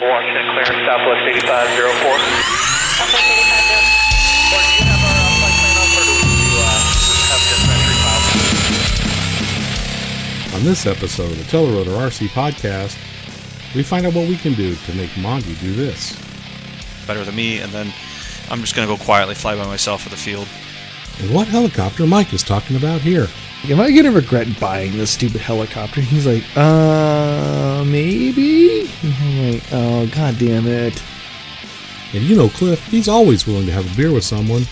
Washington clearance, Southwest 8504. Or do you have our uh, flight plan up, or do we uh, have dispatchery file? On this episode of the Telerotor RC podcast, we find out what we can do to make Monty do this. better than me, and then I'm just gonna go quietly fly by myself for the field. And what helicopter Mike is talking about here. Am I gonna regret buying this stupid helicopter? He's like, uh, maybe. And I'm like, oh, god damn it. And you know Cliff, he's always willing to have a beer with someone.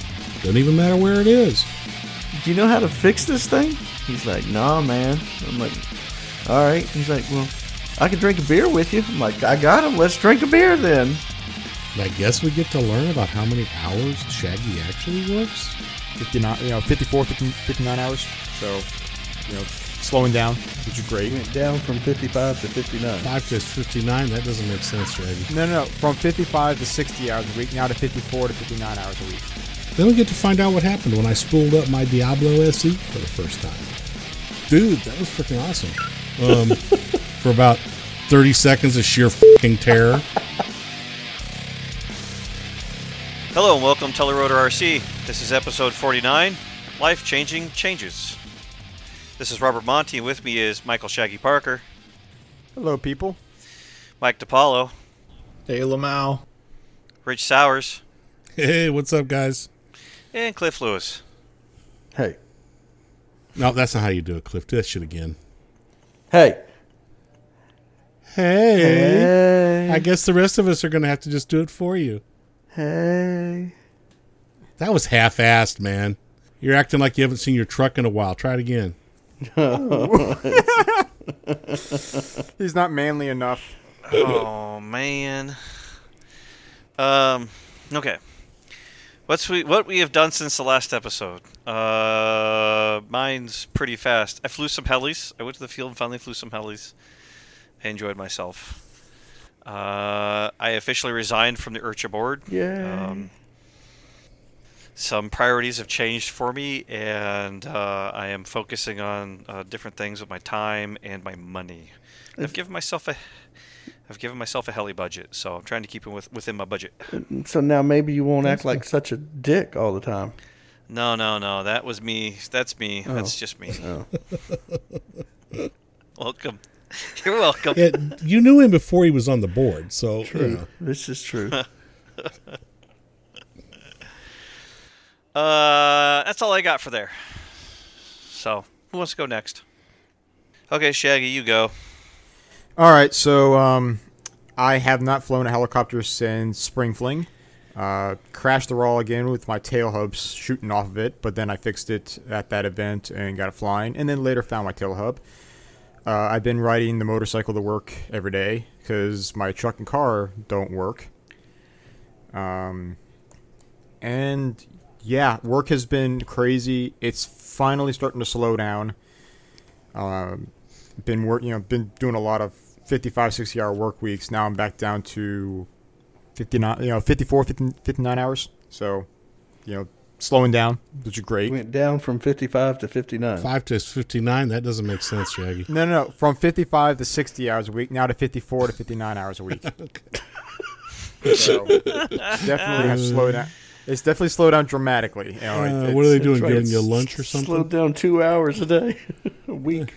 Doesn't even matter where it is. Do you know how to fix this thing? He's like, nah, man. I'm like, all right. He's like, well, I can drink a beer with you. I'm like, I got him. Let's drink a beer then. And I guess we get to learn about how many hours Shaggy actually works. 59, you know, 54, 50, 59 hours. So, you know, slowing down, which is great. Went down from 55 to 59. 5 to 59, that doesn't make sense, Shaggy. No, no, no. From 55 to 60 hours a week, now to 54 to 59 hours a week. Then we get to find out what happened when I spooled up my Diablo SE for the first time. Dude, that was freaking awesome. Um, for about 30 seconds of sheer fucking terror. Hello and welcome to Telerotor RC. This is episode 49, Life Changing Changes. This is Robert Monty, and with me is Michael Shaggy Parker, Hello, people. Mike DiPaolo, Hey, Lamau. Rich Sowers, Hey, what's up, guys? and Cliff Lewis. Hey. No, that's not how you do it, Cliff. Do that shit again. Hey. Hey. Hey. I guess the rest of us are going to have to just do it for you. Hey. That was half assed, man. You're acting like you haven't seen your truck in a while. Try it again. He's not manly enough. oh man. Um. Okay. What's we what we have done since the last episode? Uh, mine's pretty fast. I flew some helis. I went to the field and finally flew some helis. I enjoyed myself. Uh, I officially resigned from the IRCHA board. Yay. Um, some priorities have changed for me, and uh, I am focusing on uh, different things with my time and my money. I've given myself a, I've given myself a heli budget, so I'm trying to keep it with, within my budget. So now maybe you won't act like such a dick all the time. No, no, no, that was me. That's me. Oh. That's just me. Oh. Welcome. You're welcome. Yeah, you knew him before he was on the board, so you True. know. This is true. Uh, that's all I got for there. So, who wants to go next? Okay, Shaggy, you go. All right, so um, I have not flown a helicopter since Spring Fling. Uh, crashed the raw again with my tail hubs shooting off of it, but then I fixed it at that event and got it flying, and then later found my tail hub. Uh, I've been riding the motorcycle to work every day because my truck and car don't work. Um, and yeah, work has been crazy. It's finally starting to slow down. Um, been work, you know, been doing a lot of 55, 60 hour work weeks. Now I'm back down to 59, you know, 54, 50, 59 hours. So, you know, slowing down, which is great. Went down from 55 to 59. 5 to 59, that doesn't make sense, Shaggy. No, no, no, from 55 to 60 hours a week, now to 54 to 59 hours a week. so, definitely have slowed down. It's definitely slowed down dramatically. You know, uh, what are they doing? Giving you lunch or something? Slowed something? down two hours a day, a week.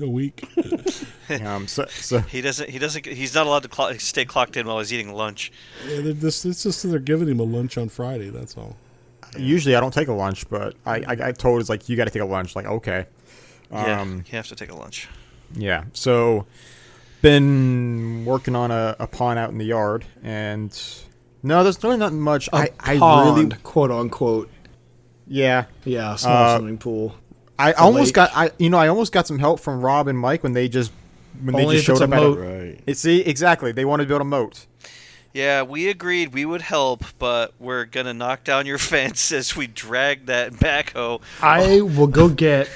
A week? Um, so, so He doesn't. He doesn't. He's not allowed to clock, stay clocked in while he's eating lunch. Yeah, they're just, it's just they're giving him a lunch on Friday, that's all. Usually I don't take a lunch, but I, I got told it's like you got to take a lunch. Like okay, yeah, um, you have to take a lunch. yeah. So been working on a, a pond out in the yard, and no, there's really not much. A I I pond, really quote unquote. yeah. Yeah, small Uh, swimming pool. I almost lake. got I you know I almost got some help from Rob and Mike when they just when Only they just if it's showed a up moat. at Right. it. See exactly they wanted to build a moat. Yeah, we agreed we would help, but we're gonna knock down your fence as we drag that backhoe. I will go get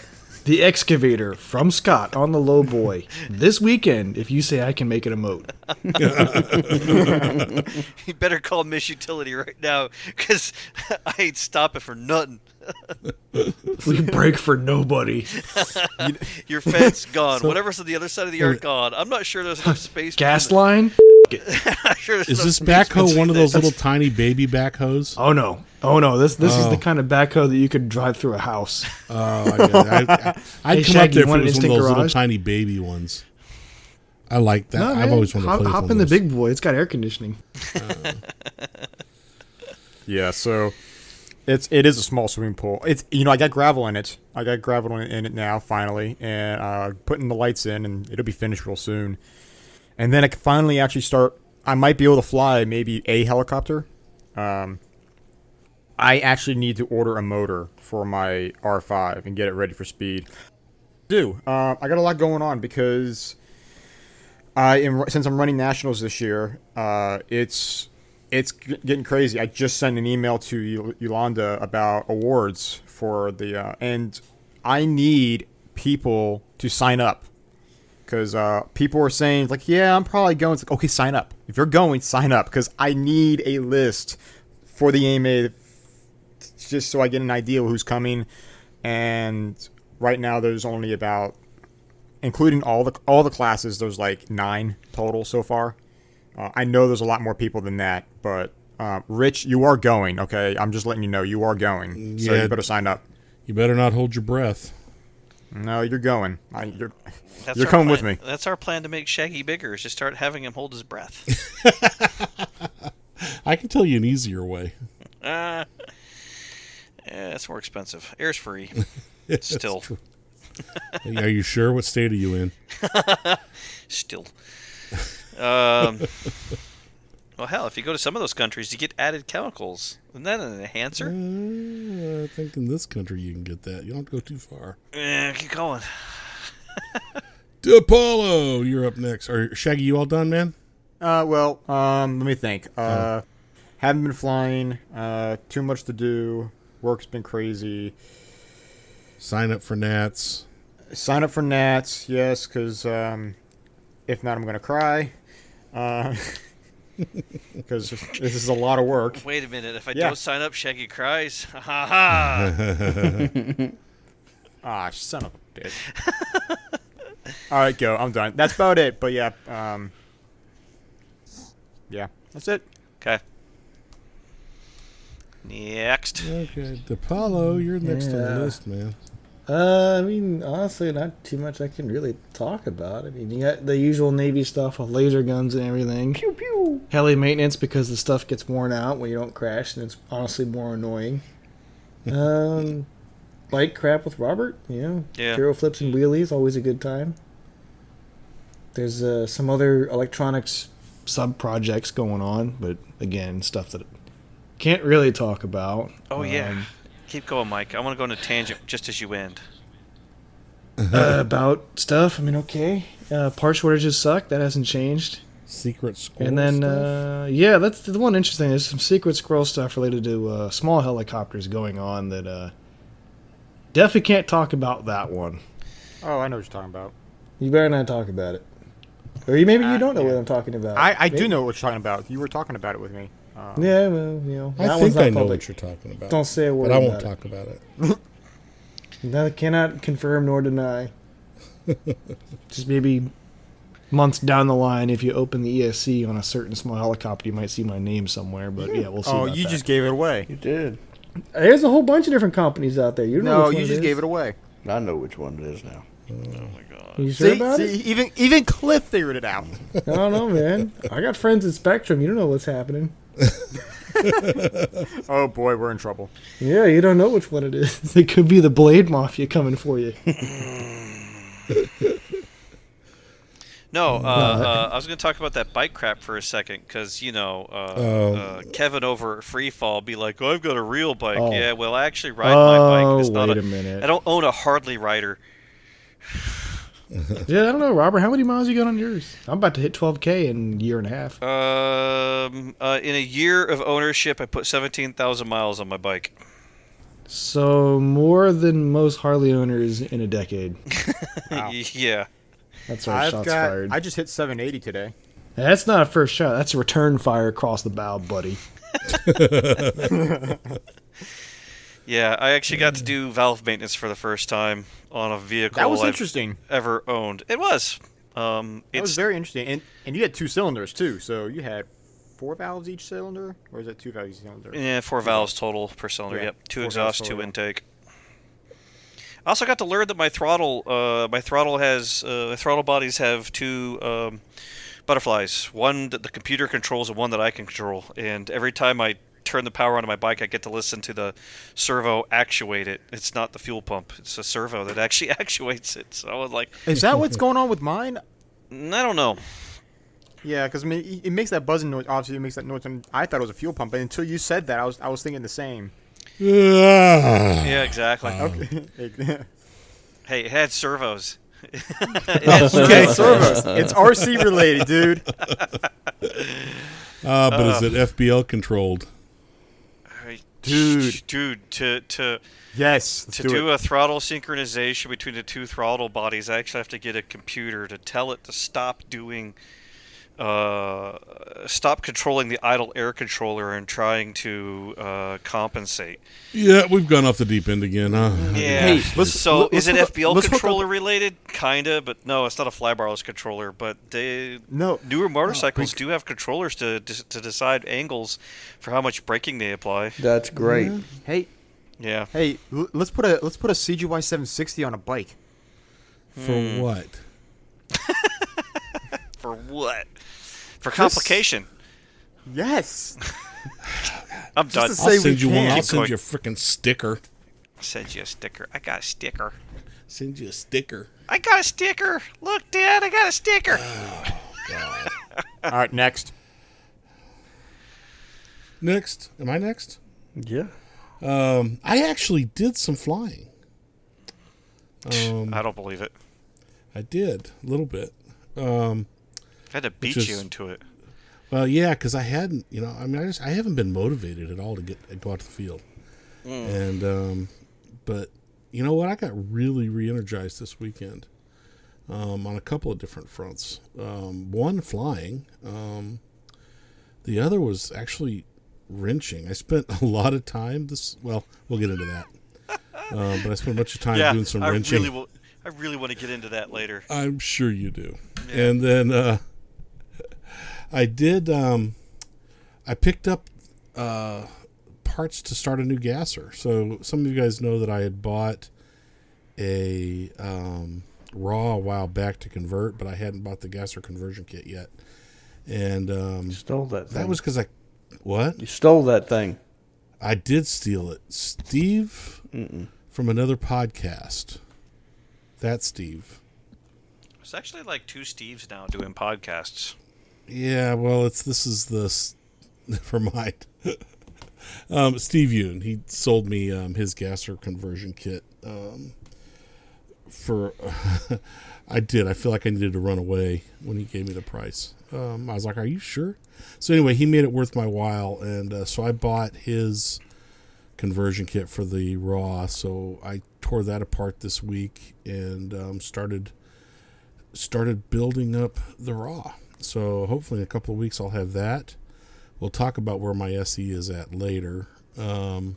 the excavator from Scott on the low boy this weekend if you say I can make it a moat. You better call Miss Utility right now, because I ain't stopping for nothing. We break for nobody. Your fence gone. Whatever's on the other side of the yard gone. I'm not sure there's enough space. Gas line? sure Is this backhoe one of those little tiny baby backhoes? Oh no. Oh no. This this is Oh. the kind of backhoe that you could drive through a house. Oh, I get it. I, I, I'd Hey, come up Shaggy, there you if it was one of instant those little tiny baby ones. I like that. No, I've always wanted to hop, play hop in of the big boy. It's got air conditioning. Oh. Yeah, so it's it is a small swimming pool. It's you know I got gravel in it. I got gravel in, it now finally, and uh, putting the lights in, and it'll be finished real soon. And then I can finally actually start. I might be able to fly maybe a helicopter. Um, I actually need to order a motor for my R5 and get it ready for speed. Do uh, I got a lot going on because I am since I'm running nationals this year. Uh, it's it's getting crazy. I just sent an email to Yo- Yolanda about awards for the uh, and I need people to sign up because uh, people are saying like, yeah, I'm probably going. It's like, okay, sign up. If you're going, sign up because I need a list for the AMA just so I get an idea of who's coming. And right now, there's only about, including all the all the classes, there's like nine total so far. Uh, I know there's a lot more people than that, but uh, Rich, you are going. Okay, I'm just letting you know you are going. So Yeah. you better sign up. You better not hold your breath. No, you're going. I, you're, That's you're our coming with me. That's our plan to make Shaggy bigger. Is just start having him hold his breath. I can tell you an easier way. uh, yeah, it's more expensive. Air's free. Still, Are you sure? What state are you in? still. Um. Well, hell, if you go to some of those countries, you get added chemicals. Isn't that an enhancer? Uh, I think in this country you can get that. You don't go too far. Eh, keep going. Apollo, you're up next. Are Shaggy, you all done, man? Uh, well, um, let me think. Uh, haven't been flying. Uh, too much to do. Work's been crazy. Sign up for Nats. Sign up for Nats, yes, because um, if not, I'm gonna cry. Because this is a lot of work. Wait a minute. If I Yeah. don't sign up, Shaggy cries. Ha ha ha. Ah, son of a bitch. All right, go. I'm done. That's about it. But yeah, um, yeah, that's it. Okay. Next. Okay, Apollo, you're next on the list, man. Uh, I mean, honestly, not too much I can really talk about. I mean, you got the usual Navy stuff with laser guns and everything. Pew pew. Heli maintenance because the stuff gets worn out when you don't crash, and it's honestly more annoying. Um, bike crap with Robert, you know, Yeah. hero flips and wheelies, always a good time. There's uh, some other electronics sub projects going on, but again, stuff that can't really talk about. Oh yeah. Keep going, Mike. I want to go on a tangent just as you end. uh, about stuff. I mean, okay. Uh, part shortages suck. That hasn't changed. Secret Squirrel And then, stuff? uh, yeah, that's the one interesting. There's some secret scroll stuff related to uh, small helicopters going on that uh, definitely can't talk about that one. Oh, I know what you're talking about. You better not talk about it. Or you, maybe you don't know yeah. what I'm talking about. I, I do know what you're talking about. You were talking about it with me. Um, Yeah, well, you know, I that think I know public. what you're talking about. Don't say a word but I won't about talk about it. it. No, cannot confirm nor deny. Just maybe months down the line, if you open the ESC on a certain small helicopter, you might see my name somewhere. But yeah, we'll see. Oh, about you that. just gave it away. You did. There's a whole bunch of different companies out there. You don't know No, which you one just it gave is. it away. I know which one it is now. Oh my god. You sure See, about see, it? even even Cliff figured it out. I don't know, man. I got friends at Spektrum. You don't know what's happening. Oh boy, we're in trouble. Yeah, you don't know which one it is. It could be the Blade Mafia coming for you. No, uh, uh, I was going to talk about that bike crap for a second because you know uh, Oh. uh, Kevin over at Freefall be like, "Oh, I've got a real bike." Oh. Yeah, well, I actually ride my bike. and Oh, not wait a, a minute. I don't own a Hardly rider. Yeah, I don't know, Robert. How many miles you got on yours? I'm about to hit 12k in a year and a half. Um, uh, in a year of ownership, I put seventeen thousand miles on my bike. So more than most Harley owners in a decade. Wow. yeah. That's right. I've shots got. fired. I just hit 780 today. That's not a first shot. That's a return fire across the bow, buddy. Yeah, I actually got to do valve maintenance for the first time on a vehicle That was I've interesting. ever owned. It was. Um, That was very interesting, and and you had two cylinders too, so you had four valves each cylinder, or is that two valves each cylinder? yeah, four valves total per cylinder. Yeah, Yep, two exhaust, two intake. I also got to learn that my throttle, uh, my throttle has, uh, throttle bodies have two um, butterflies. One that the computer controls, and one that I can control. And every time I turn the power on to my bike, I get to listen to the servo actuate it. It's not the fuel pump; it's a servo that actually actuates it. So I was like, Is that what's going on with mine? "Mm, I don't know. Yeah, because I mean, it- it makes that buzzing noise. Obviously, it makes that noise. And I thought it was a fuel pump, but until you said that, I was I was thinking the same. Ah. Yeah, exactly. Okay. Hey, it had servos. okay, servos. It's RC related, dude. Uh, but is it FBL controlled? Dude. dude, to to Yes. To do, do, a throttle synchronization between the two throttle bodies, I actually have to get a computer to tell it to stop doing, uh, stop controlling the idle air controller and trying to uh, compensate. Yeah, we've gone off the deep end again, huh? Yeah. Hey, let's- so let- is it let's hook FBL let's up- controller related? Kinda, but no, it's not a flybarless controller. But they No. newer motorcycles do have controllers to to decide angles for how much braking they apply. That's great. Hey, Yeah. hey, l- let's put a let's put a CGY 760 on a bike. For Hmm. what? For what? For complication. Yes. I'm done. I'll say we send you one. I'll Keep send going. you a freaking sticker. Send you a sticker. I got a sticker. Send you a sticker. I got a sticker. Look, Dad, I got a sticker. All right, next. Next, am I next? Yeah. Um, I actually did some flying. Um, I don't believe it. I did a little bit. Um, I had to beat is- you into it. well, yeah, because I hadn't, you know, I mean, I just I haven't been motivated at all to get go out to the field, and um, but you know what, I got really re-energized this weekend, um, on a couple of different fronts. Um, one flying, um, the other was actually wrenching. I spent a lot of time this. Well, we'll get into that. Um, but I spent a bunch of time yeah, doing some I wrenching. really will. I really want to get into that later. I'm sure you do. And then uh, I did. Um, I picked up uh, parts to start a new gasser. So some of you guys know that I had bought a um, raw a while back to convert, but I hadn't bought the gasser conversion kit yet. And um, You stole that thing. that was because I what you stole that thing. I did steal it. Steve from another podcast. That Steve. It's actually like two Steves now doing podcasts. Yeah, well, it's this is the s- never mind. um, Steve Yoon, he sold me um, his gasser conversion kit. Um, for I did. I feel like I needed to run away when he gave me the price. Um, I was like, "Are you sure?" So anyway, he made it worth my while, and uh, so I bought his conversion kit for the raw. So I tore that apart this week and um, started started building up the raw. So hopefully in a couple of weeks I'll have that. We'll talk about where my SE is at later. Um,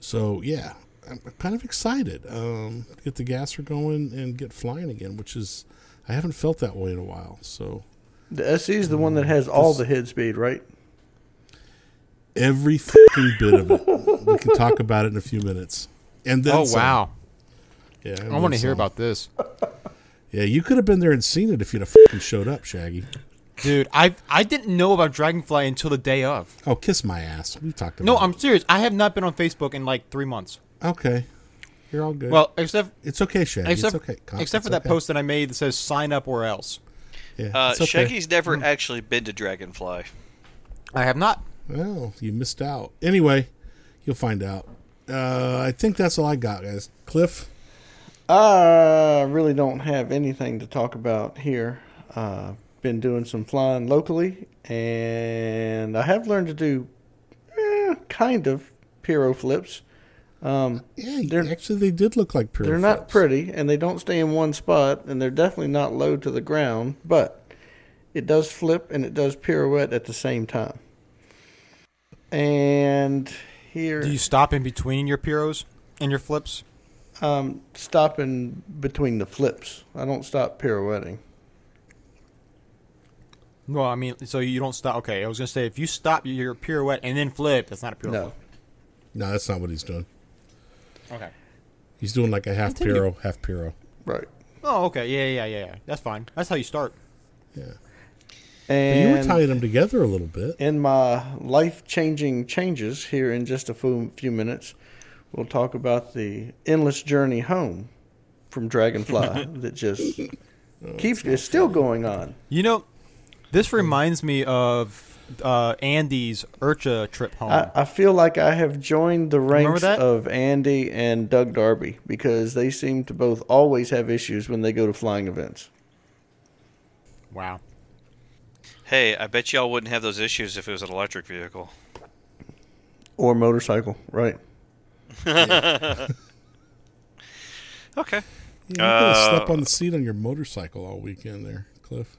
so yeah, I'm kind of excited um, to get the gasser going and get flying again, which is I haven't felt that way in a while. So The SE is the one that has all the head speed, right? every fucking bit of it. We can talk about it in a few minutes. And then Oh some. wow, Yeah, I want to hear about this, Yeah, you could have been there and seen it if you'd have fucking showed up, Shaggy. dude. I I didn't know about Dragonfly until the day of. Oh, kiss my ass. We talked about. No. I'm serious. I have not been on Facebook in like three months. okay. You're all good. Well, except it's okay, Shaggy. except it's okay. Con- except it's for that okay. post that I made that says "sign up or else." Yeah, Uh, okay. Shaggy's never actually been to Dragonfly. I have not. Well, you missed out. Anyway, you'll find out. Uh, I think that's all I got, guys. Cliff. I really don't have anything to talk about here. Uh, been doing some flying locally, and I have learned to do eh, kind of pyro flips. Um, Yeah, actually, they did look like pure. they're not pretty, and they don't stay in one spot, and they're definitely not low to the ground, but it does flip and it does pirouette at the same time. And here. Do you stop in between your pyros and your flips? Um, stopping between the flips. I don't stop pirouetting. Well, I mean, so you don't stop. Okay, I was gonna say if you stop your pirouette and then flip, that's not a pirouette. No. No, that's not what he's doing. Okay. He's doing like a half Continue. piro, half piro. Right. Oh, okay. Yeah, yeah, yeah, yeah. That's fine. That's how you start. Yeah. But you were tying them together a little bit. in my life changing changes here in just a few, few minutes, we'll talk about the endless journey home from Dragonfly that just keeps is still going on. You know, this reminds me of uh, Andy's IRCHA trip home. I, I feel like I have joined the ranks that? of Andy and Doug Darby because they seem to both always have issues when they go to flying events. wow. Hey, I bet y'all wouldn't have those issues if it was an electric vehicle. Or motorcycle, right. Okay. Yeah, you could have Uh, slept on the seat on your motorcycle all weekend there, Cliff.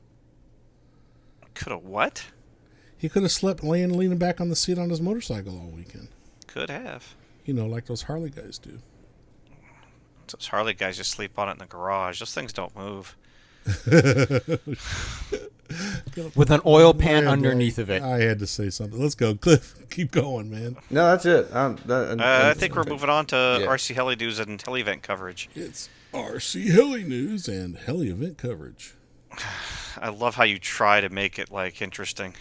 Could have what? He could have slept laying leaning back on the seat on his motorcycle all weekend. Could have. You know, like those Harley guys do. Those Harley guys just sleep on it in the garage. Those things don't move. With an oil pan Man, underneath of it. I had to say something. Let's go, Cliff. Keep going, man. No, that's it. I'm, that, Uh, I think we're moving on to Yeah. RC Heli News and Heli event coverage. It's RC Heli news and Heli event coverage. I love how you try to make it like interesting.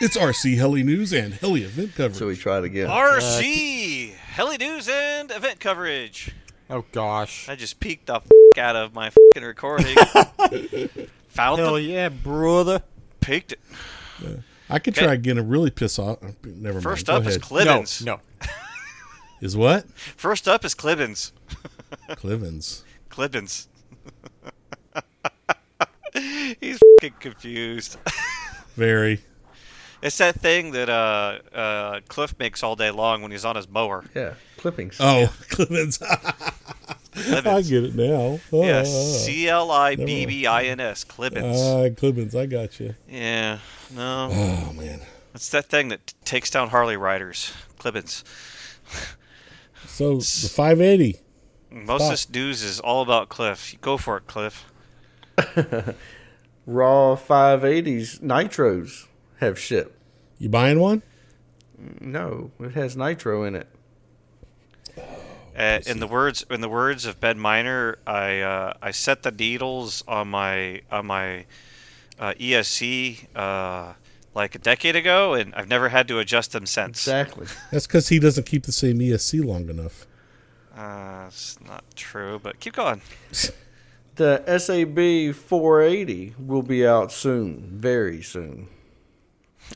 It's RC Heli news and Heli event coverage. So we tried again. RC Heli News and event coverage. Oh gosh. I just peaked the f- out of my fing recording. Found Hell the yeah, brother. peaked it. I could Okay. try again and really piss off. Never mind. First Go up is ahead. Clibbins. No, no. Is what? First up is Clibbins. Clivens. Clibbins. He's fing confused. Very. It's that thing that uh, uh, Cliff makes all day long when he's on his mower. Yeah, clippings. Oh, Clivens. I Clibbins. get it now. Yes, Ah, C L I B B I N S. Clibbins. Ah, Clivens. I got you. Yeah, no, Oh man. it's that thing that t- takes down Harley riders. Clibbins. So the 580. Most of this news is all about Cliff. Go for it, Cliff. Raw 580s nitros have shipped. You buying one? No, it has nitro in it. Uh, in the words in the words of Ben Miner, I uh, I set the needles on my on my uh, ESC uh, like a decade ago, and I've never had to adjust them since. Exactly. That's because he doesn't keep the same ESC long enough. Uh, it's not true, but keep going. The SAB 480 will be out soon, very soon.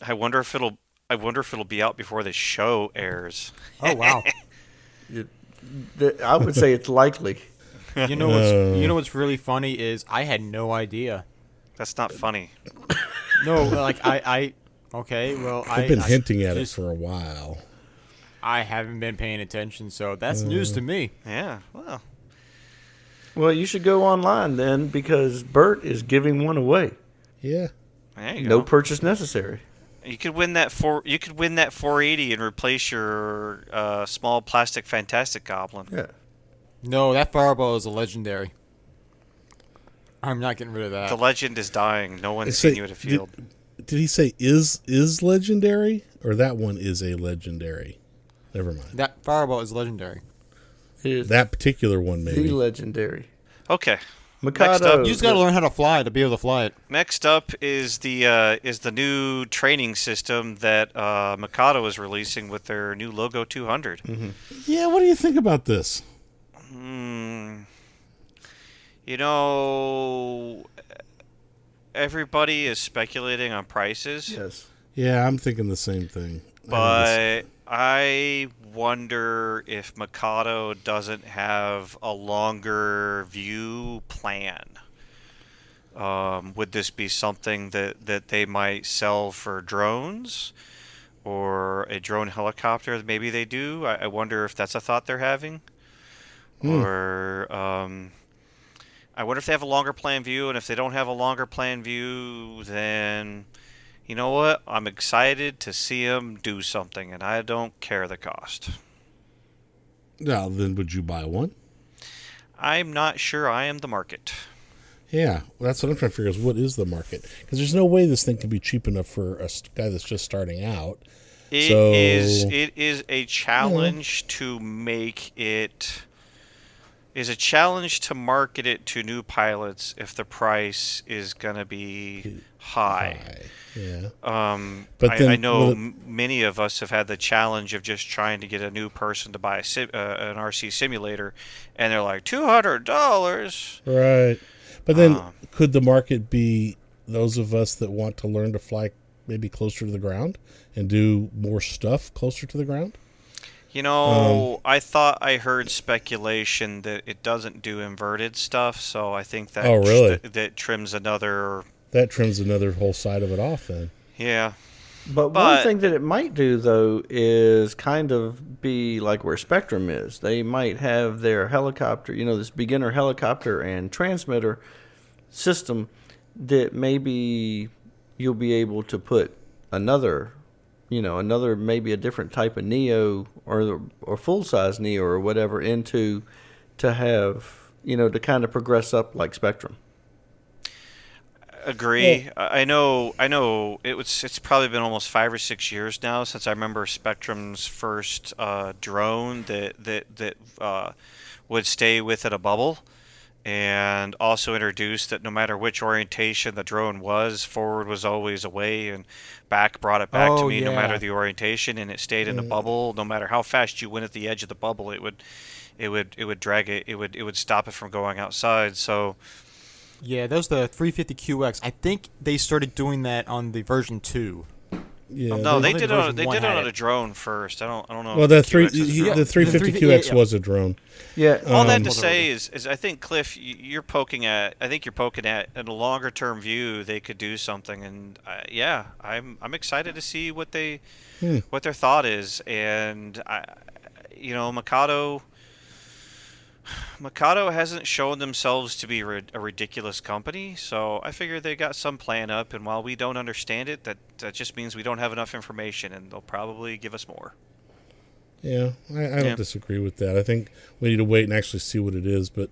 I wonder if it'll I wonder if it'll be out before the show airs. Oh wow. The- I would say it's likely. you know what's Uh. you know what's really funny is I had no idea. That's not funny. No, like I I okay, well I I've been I hinting at it for a while. I haven't been paying attention, so that's news to me. Yeah. Well, Well, you should go online then because Bert is giving one away. Yeah. there you No go. purchase necessary. You could win that four. You could win that 480 and replace your uh, small plastic Fantastic Goblin. Yeah. No, that fireball is a legendary. I'm not getting rid of that. The legend is dying. No one's It's seen you at a did- field. Did he say is is legendary or that one is a legendary? Never mind. that fireball is legendary. It is That particular one the maybe. legendary. Okay. Mikado. up, You just got to learn how to fly to be able to fly it. Next up is the uh, is the new training system that uh, Mikado is releasing with their new Logo 200. yeah. What do you think about this? Hmm. You know, everybody is speculating on prices. Yes. Yeah, I'm thinking the same thing. I But I wonder if Mikado doesn't have a longer view plan. Um, would this be something that, that they might sell for drones or a drone helicopter? Maybe they do. I, I wonder if that's a thought they're having. Or um, I wonder if they have a longer plan view, and if they don't have a longer plan view, then you know what? I'm excited to see him do something, and I don't care the cost. Now, then, would you buy one? I'm not sure I am the market. Yeah, well, that's what I'm trying to figure is what is the market? Because there's no way this thing can be cheap enough for a guy that's just starting out. It So- is it is a challenge to make it is a challenge to market it to new pilots if the price is gonna be high. High. Yeah. Um, But I, then I know it- many of us have had the challenge of just trying to get a new person to buy a sim- uh, an RC simulator, and they're like two hundred dollars. Right. But then Um, could the market be those of us that want to learn to fly maybe closer to the ground and do more stuff closer to the ground? You Um, know, I thought I heard speculation that it doesn't do inverted stuff, so I think that Oh, really? that, that trims another. That trims another whole side of it off then. Yeah, But, But- one thing that it might do though is kind of be like where Spektrum is. They might have their helicopter, you know, this beginner helicopter and transmitter system that maybe you'll be able to put another, you know, another maybe a different type of Neo or or full size Neo or whatever into to have, you know, to kind of progress up like Spektrum. Agree. I I know. I know. It was. It's probably been almost five or six years now since I remember Spektrum's first uh, drone that that that uh, would stay within a bubble, and also introduced that no matter which orientation the drone was, forward was always away, and back brought it back to Oh, me no matter the orientation, and it stayed in a bubble. No matter how fast you went at the edge of the bubble, it would. It would it would drag it it would it would stop it from going outside. So Yeah, that was the 350QX. I think they started doing that on the version 2. Yeah. no, they think did it on they did it on a drone first. I don't I don't know. well, the the three QX he, the 350QX yeah. was a drone. Yeah. All that um, to say is, is I think Cliff, you're poking at. I think you're poking at in a longer term view they could do something, and uh, yeah, I'm I'm excited to see what they Hmm. what their thought is, and I, you know, Mikado. Mikado hasn't shown themselves to be a ridiculous company, so I figure they got some plan up. And while we don't understand it, that that just means we don't have enough information, and they'll probably give us more. Yeah, I, I don't Yeah. disagree with that. I think we need to wait and actually see what it is, but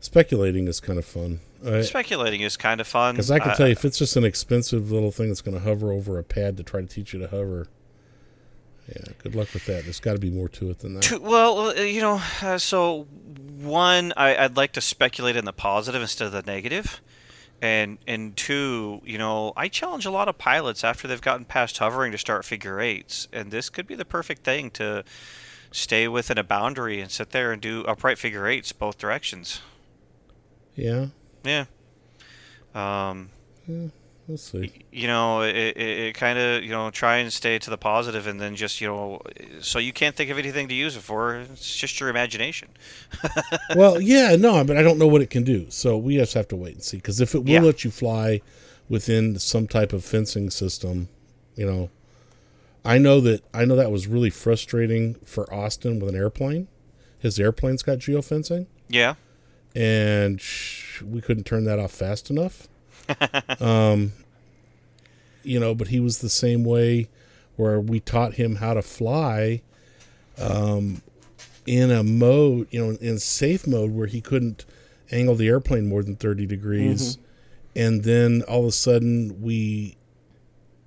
speculating is kind of fun. Speculating is kind of fun. Because I can tell you, if it's just an expensive little thing that's going to hover over a pad to try to teach you to hover, yeah, good luck with that. There's got to be more to it than that. Two, well, uh, you know, uh, so one, I, I'd like to speculate in the positive instead of the negative, and and two, you know, I challenge a lot of pilots after they've gotten past hovering to start figure eights, and this could be the perfect thing to stay within a boundary and sit there and do upright figure eights both directions. Yeah, Yeah. Um, we'll see. you know, it, it, it kind of, you know, try and stay to the positive and then just, you know, so you can't think of anything to use it for. It's just your imagination. well, yeah, no, but I don't know what it can do. So we just have to wait and see. Because if it will Yeah. let you fly within some type of fencing system, you know, I know that I know that was really frustrating for Austin with an airplane. His airplane's got geofencing. Yeah. and sh- we couldn't turn that off fast enough. Um, you know, but he was the same way where we taught him how to fly um, in a mode, you know, in safe mode where he couldn't angle the airplane more than 30 degrees. And then all of a sudden we,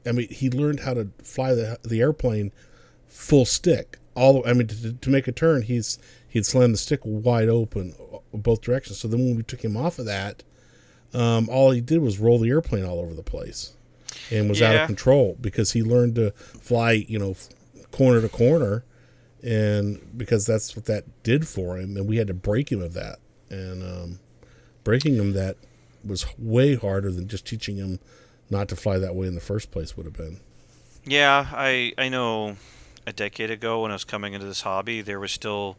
I mean, he learned how to fly the, the airplane full stick. All I mean, to, to make a turn, he's he'd slam the stick wide open uh, both directions. So then when we took him off of that, um, all he did was roll the airplane all over the place, and was out of control because he learned to fly, you know, corner to corner, and because that's what that did for him, and we had to break him of that, and um, breaking him that was way harder than just teaching him not to fly that way in the first place would have been. Yeah, I I know a decade ago when I was coming into this hobby, there was still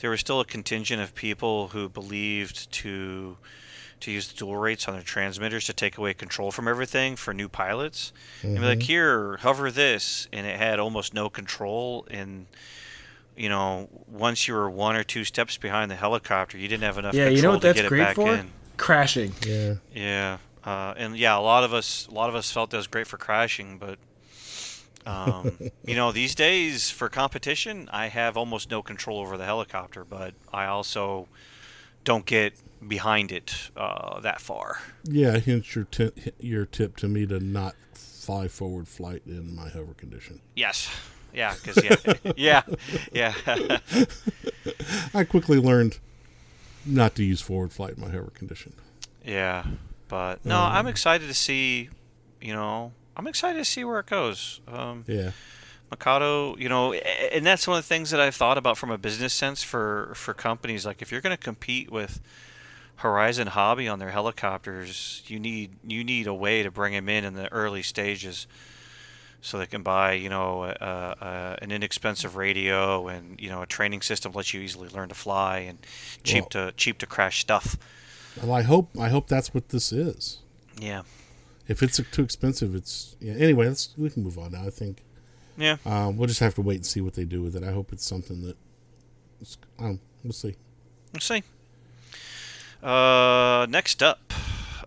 there was still a contingent of people who believed to to use the dual rates on their transmitters to take away control from everything for new pilots. And be like, here, hover this, and it had almost no control. And you know, once you were one or two steps behind the helicopter, you didn't have enough. Yeah, control you know what to that's get it great back for? in. Crashing. Yeah. Yeah. Uh, and yeah, a lot of us, a lot of us felt that was great for crashing, but um, you know, these days for competition, I have almost no control over the helicopter, but I also don't get behind it uh, that far. Yeah, hence your ti your tip to me to not fly forward flight in my hover condition. Yes. Yeah, because yeah, yeah, yeah. I quickly learned not to use forward flight in my hover condition. Yeah, but no, I'm excited to see. You know, I'm excited to see where it goes. Um, Yeah. Mikado, you know, and that's one of the things that I've thought about from a business sense for for companies. Like, if you're going to compete with Horizon Hobby on their helicopters, you need you need a way to bring them in in the early stages, so they can buy, you know, a, a, an inexpensive radio and you know a training system lets you easily learn to fly and cheap to cheap to crash stuff. Well, I hope I hope that's what this is. Yeah, If it's too expensive, it's yeah. Anyway, let's we can move on now. I think yeah. um, we'll just have to wait and see what they do with it. I hope it's something that um, we'll see. Let's see. Uh, next up,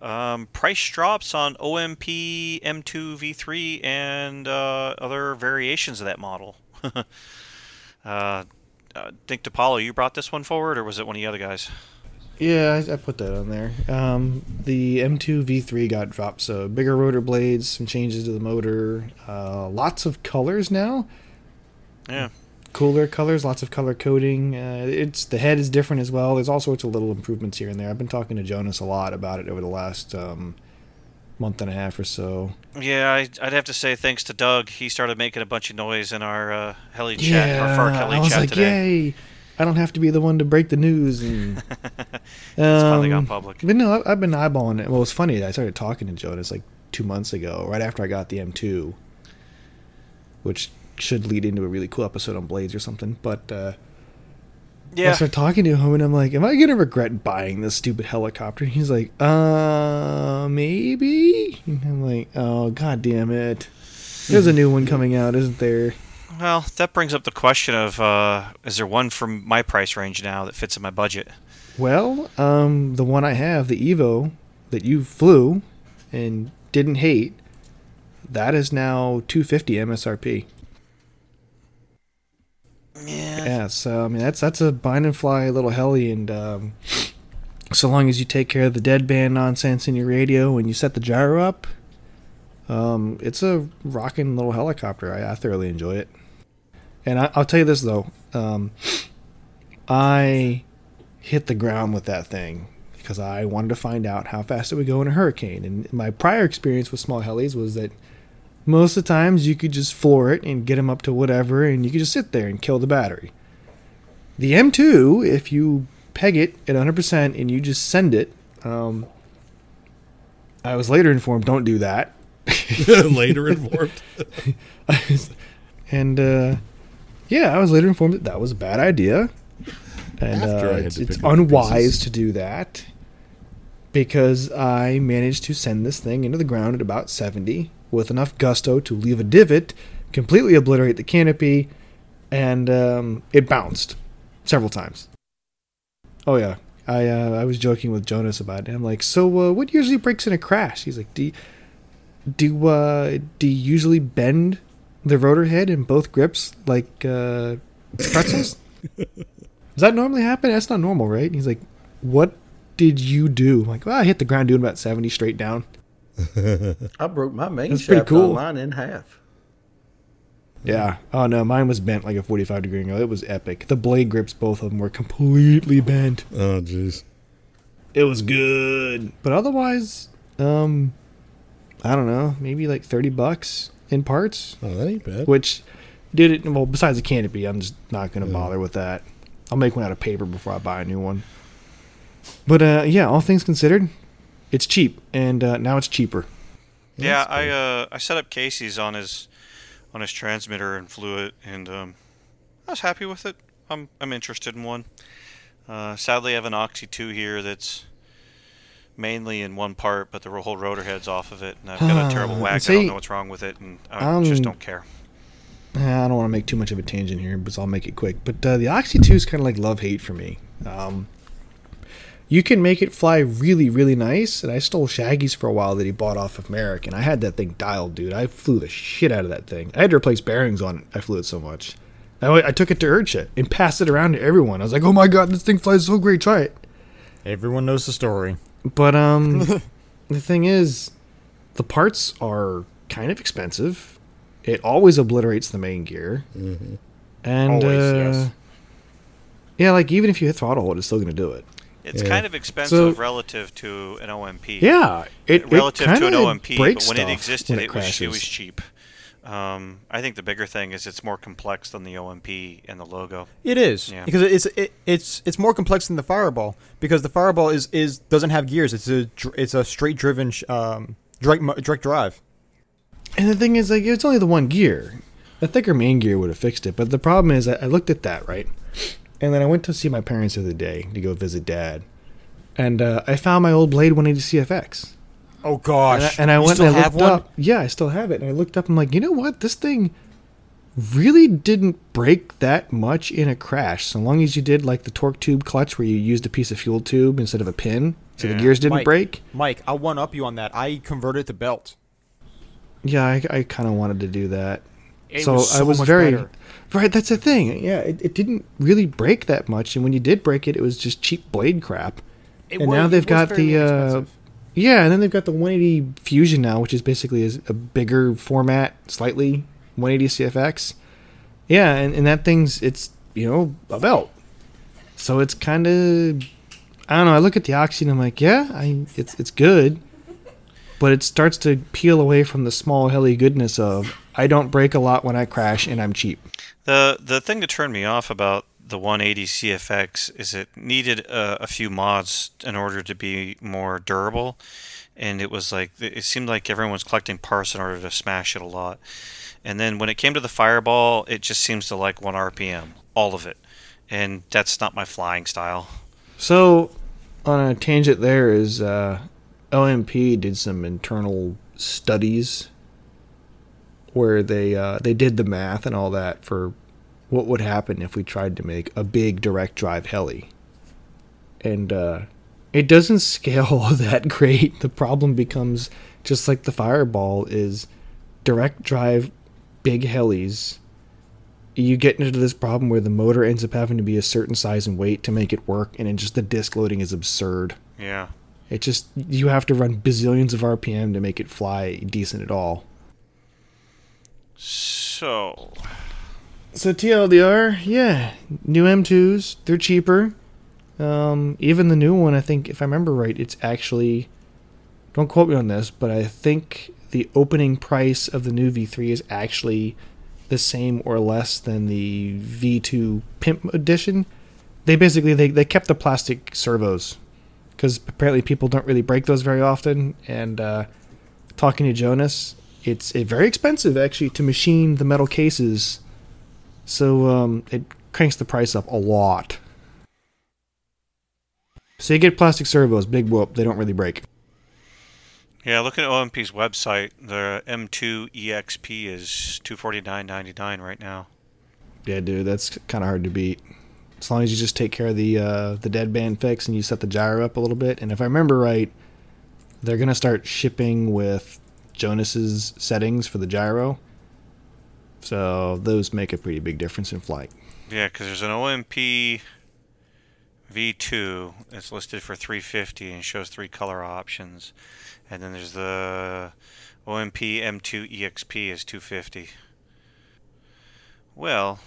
um, price drops on OMP M2 V3 and uh, other variations of that model. uh, uh, think DiPaolo, you brought this one forward, or was it one of the other guys? Yeah, I, I put that on there. Um, the M2 V3 got dropped, so bigger rotor blades, some changes to the motor, uh, lots of colors now, Yeah. cooler colors, lots of color coding. Uh, it's the head is different as well. There's all sorts of little improvements here and there. I've been talking to Jonas a lot about it over the last um, month and a half or so. Yeah, I, I'd have to say thanks to Doug. He started making a bunch of noise in our uh, heli chat, our Far Heli I was chat like, today. yay! I don't have to be the one to break the news. And It's finally gone Um, public. But no, I- I've been eyeballing it. Well, it's funny. I started talking to Jonas like two months ago, right after I got the M2, which should lead into a really cool episode on Blades or something. But uh, I Yeah. started talking to him, and I'm like, "Am I gonna regret buying this stupid helicopter?" And he's like, "Uh, maybe." And I'm like, "Oh, god damn it! There's a new one coming out, isn't there?" Well, that brings up the question of uh, is there one from my price range now that fits in my budget? Well, um, the one I have, the Evo, that you flew and didn't hate, that is now 250 MSRP. Yeah. Yeah, so I mean that's that's a bind and fly little heli, and um, so long as you take care of the deadband nonsense in your radio and you set the gyro up, um, it's a rocking little helicopter. I, I thoroughly enjoy it. And I, I'll tell you this though, um, I hit the ground with that thing because I wanted to find out how fast it would go in a hurricane. And my prior experience with small helis was that most of the times you could just floor it and get them up to whatever, and you could just sit there and kill the battery. The M2, if you peg it at 100% and you just send it, um, I was later informed don't do that. Later informed. and uh, yeah, I was later informed that that was a bad idea. And After uh, I had it's, to it's pick up the unwise to do that because I managed to send this thing into the ground at about 70 with enough gusto to leave a divot, completely obliterate the canopy, and um, it bounced several times. Oh yeah, I uh, I was joking with Jonas about it. I'm like, so uh, what usually breaks in a crash? He's like, do you, do uh, do you usually bend the rotor head in both grips like uh, pretzels? Does that normally happen? That's not normal, right? And he's like, what did you do? I'm like, well, I hit the ground doing about 70 straight down. I broke my main That's pretty shaft cool. on mine in half. Yeah. Oh no, mine was bent like a 45 degree angle. It was epic. The blade grips, both of them, were completely bent. oh, jeez. It was good. But otherwise, um, I don't know, maybe like 30 bucks in parts, Oh, that ain't bad. which did it. Well, besides the canopy, I'm just not going to Yeah. bother with that. I'll make one out of paper before I buy a new one. But uh, yeah, all things considered, it's cheap, and uh, now it's cheaper. Yeah, That's I uh, I set up Casey's on his on his transmitter and flew it, and um, I was happy with it. I'm I'm interested in one. Uh, sadly, I have an Oxy two here that's mainly in one part, but the whole rotor head's off of it, and I've got a terrible whack. I don't know what's wrong with it, and I um, just don't care. I don't want to make too much of a tangent here, but I'll make it quick. But uh, the Oxy 2 is kind of like love hate for me. Um, you can make it fly really, really nice. And I stole Shaggy's for a while that he bought off of Merrick, and I had that thing dialed, dude. I flew the shit out of that thing. I had to replace bearings on it. I flew it so much. I, I took it to IRCHA and passed it around to everyone. I was like, "Oh my god, this thing flies so great! Try it." Everyone knows the story. But um, the thing is, the parts are kind of expensive. It always obliterates the main gear, Mhm. and Always, uh, yes. yeah, like even if you hit throttle hold, it's still gonna do it. It's Yeah. kind of expensive So- relative to an OMP. Yeah, it relative it to an OMP, breaks but when it stuff existed, when it, was it was cheap. Um, I think the bigger thing is it's more complex than the OMP and the Logo. It is Yeah. because it's it, it's it's more complex than the Fireball because the Fireball is is doesn't have gears. It's a it's a straight driven um direct direct drive. And the thing is, like, it's only the one gear. A thicker main gear would have fixed it. But the problem is, I I looked at that right, and then I went to see my parents the other day to go visit dad, and uh, I found my old Blade 180 CFX. Oh And I, gosh! and I You went still and I have looked one? up. Yeah, I still have it. And I looked up. I'm like, you know what? This thing really didn't break that much in a crash. So long as you did like the torque tube clutch, where you used a piece of fuel tube instead of a pin, so Yeah. the gears didn't Mike. break. Mike, I'll one up you on that. I converted the belt. Yeah, I, I kind of wanted to do that. It so, was I was much very better. right. That's the thing. Yeah, it, it didn't really break that much, and when you did break it, it was just cheap blade crap. It and was- now they've got very the uh, inexpensive. Yeah, and then they've got the 180 Fusion now, which is basically a, bigger format, slightly 180 CFX. Yeah, and, and that thing's it's you know a belt, so it's kind of I don't know. I look at the Oxy and I'm like, yeah, I it's it's good, but it starts to peel away from the small heli goodness of I don't break a lot when I crash and I'm cheap. The the thing that turned me off about the 180 CFX is it needed a, few mods in order to be more durable, and it was like it seemed like everyone was collecting parts in order to smash it a lot. And then when it came to the Fireball, it just seems to like one RPM, all of it, and that's not my flying style. So, on a tangent, there is uh, OMP did some internal studies where they uh, they did the math and all that for what would happen if we tried to make a big direct drive heli, and uh, it doesn't scale that great. The problem becomes just like the Fireball is direct drive big helis you get into this problem where the motor ends up having to be a certain size and weight to make it work, and then just the disc loading is absurd. Yeah. It just you have to run bazillions of RPM to make it fly decent at all. So So TLDR, yeah, new M2s, they're cheaper. Um, even the new one, I think, if I remember right, it's actually don't quote me on this, but I think the opening price of the new V3 is actually the same or less than the V2 Pimp edition. They basically they, they kept the plastic servos because apparently people don't really break those very often. And uh, talking to Jonas, it's very expensive actually to machine the metal cases, so um, it cranks the price up a lot. So you get plastic servos, big whoop, they don't really break. yeah, look at OMP's website, the M2 EXP is 249.99 right now. Yeah, dude, that's kind of hard to beat. As long as you just take care of the uh, the dead band fix and you set the gyro up a little bit. And if I remember right, they're gonna start shipping with Jonas's settings for the gyro. So those make a pretty big difference in flight. Yeah, because there's an OMP V2. It's listed for 350 and shows three color options, and then there's the OMP M2 EXP is 250. Well,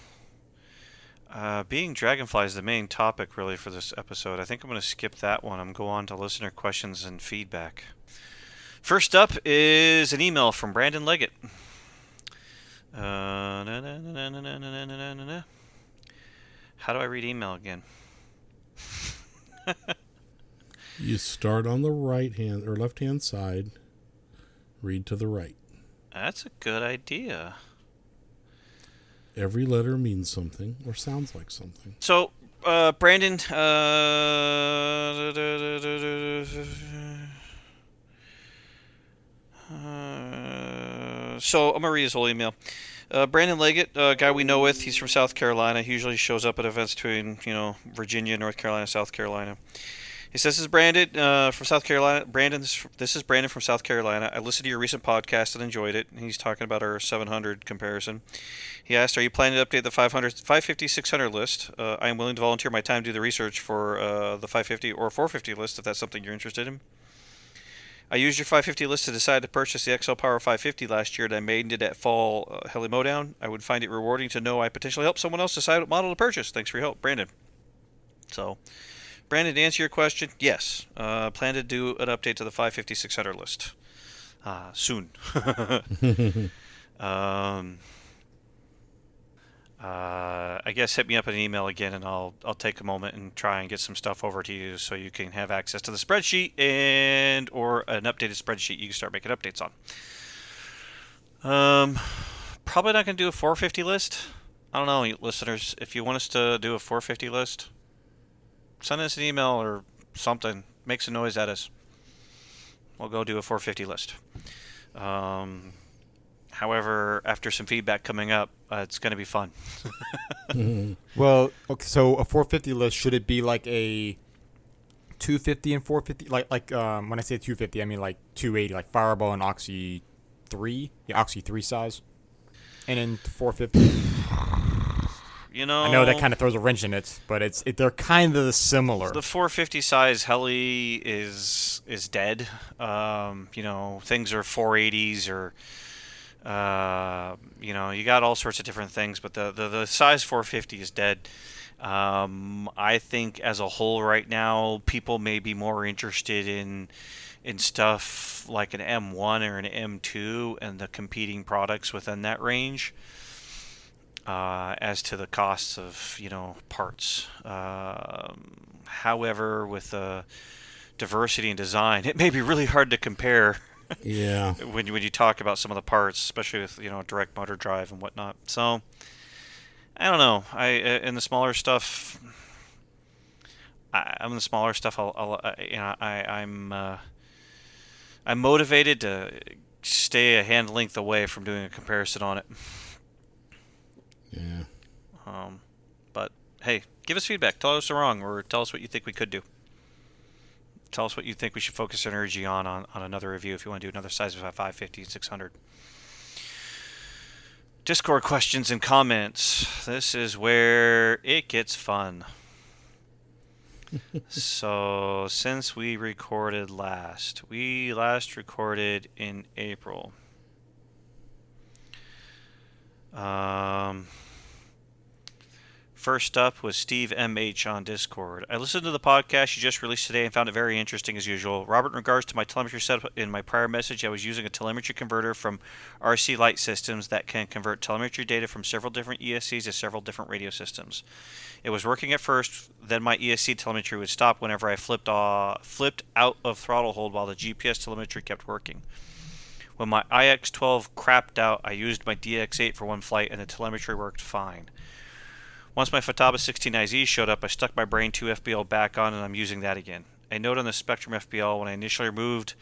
uh, being Dragonfly is the main topic really for this episode. I think I'm going to skip that one. I'm going to go on to listener questions and feedback. First up is an email from Brandon Leggett. Uh, na- na- na- na- na- na- na- na- na- na- na. How do I read email again? You start on the right hand or left hand side, read to the right. That's a good idea. Every letter means something or sounds like something. So, uh, Brandon, uh, uh, so I'm gonna read his whole email. Uh, Brandon Leggett, a guy we know with, he's from South Carolina. He usually shows up at events between, you know, Virginia, North Carolina, South Carolina. He says, "This is Brandon uh, from South Carolina. Brandon, this, this is Brandon from South Carolina. I listened to your recent podcast and enjoyed it. He's talking about our 700 comparison. He asked, "Are you planning to update the 500, 550, 600 list? Uh, I am willing to volunteer my time to do the research for uh, the 550 or 450 list if that's something you're interested in." I used your 550 list to decide to purchase the XL Power 550 last year, and I made it at fall uh, heli mowdown. I would find it rewarding to know I potentially helped someone else decide what model to purchase. Thanks for your help, Brandon. So, Brandon, to answer your question, yes, uh, plan to do an update to the 550 600 list uh, soon. um, uh, I guess hit me up an email again, and I'll I'll take a moment and try and get some stuff over to you so you can have access to the spreadsheet and or an updated spreadsheet you can start making updates on. Um, probably not gonna do a 450 list. I don't know, listeners. If you want us to do a 450 list, send us an email or something. Make some noise at us. We'll go do a 450 list. Um, however, after some feedback coming up, uh, it's going to be fun. Well, okay, so a 450 list should it be like a 250 and 450? Like like um, when I say 250, I mean like 280, like Fireball and Oxy 3, yeah, Oxy 3 size. And then 450. you know, I know that kind of throws a wrench in it, but it's it, they're kind of similar. The 450 size heli is is dead. Um, you know, things are 480s or uh, you know, you got all sorts of different things, but the the, the size 450 is dead. Um, I think as a whole right now, people may be more interested in in stuff like an M1 or an M2 and the competing products within that range. Uh, as to the costs of you know parts. Um, however, with uh, diversity in design, it may be really hard to compare Yeah. when you, when you talk about some of the parts, especially with you know direct motor drive and whatnot. So I don't know. I uh, in the smaller stuff, I, I'm in the smaller stuff. I'll, I'll you know I I'm uh, I'm motivated to stay a hand length away from doing a comparison on it. Yeah. Um, but hey, give us feedback. Tell us we're wrong, or tell us what you think we could do. Tell us what you think we should focus energy on on, on another review if you want to do another size of 550 600. Discord questions and comments. This is where it gets fun. so, since we recorded last, we last recorded in April. Um, First up was Steve MH on Discord. I listened to the podcast you just released today and found it very interesting as usual. Robert, in regards to my telemetry setup in my prior message, I was using a telemetry converter from RC Light Systems that can convert telemetry data from several different ESCs to several different radio systems. It was working at first, then my ESC telemetry would stop whenever I flipped, uh, flipped out of throttle hold while the GPS telemetry kept working. When my IX12 crapped out, I used my DX8 for one flight and the telemetry worked fine. Once my Futaba 16IZ showed up, I stuck my Brain 2 FBL back on and I'm using that again. A note on the Spektrum FBL when I initially removed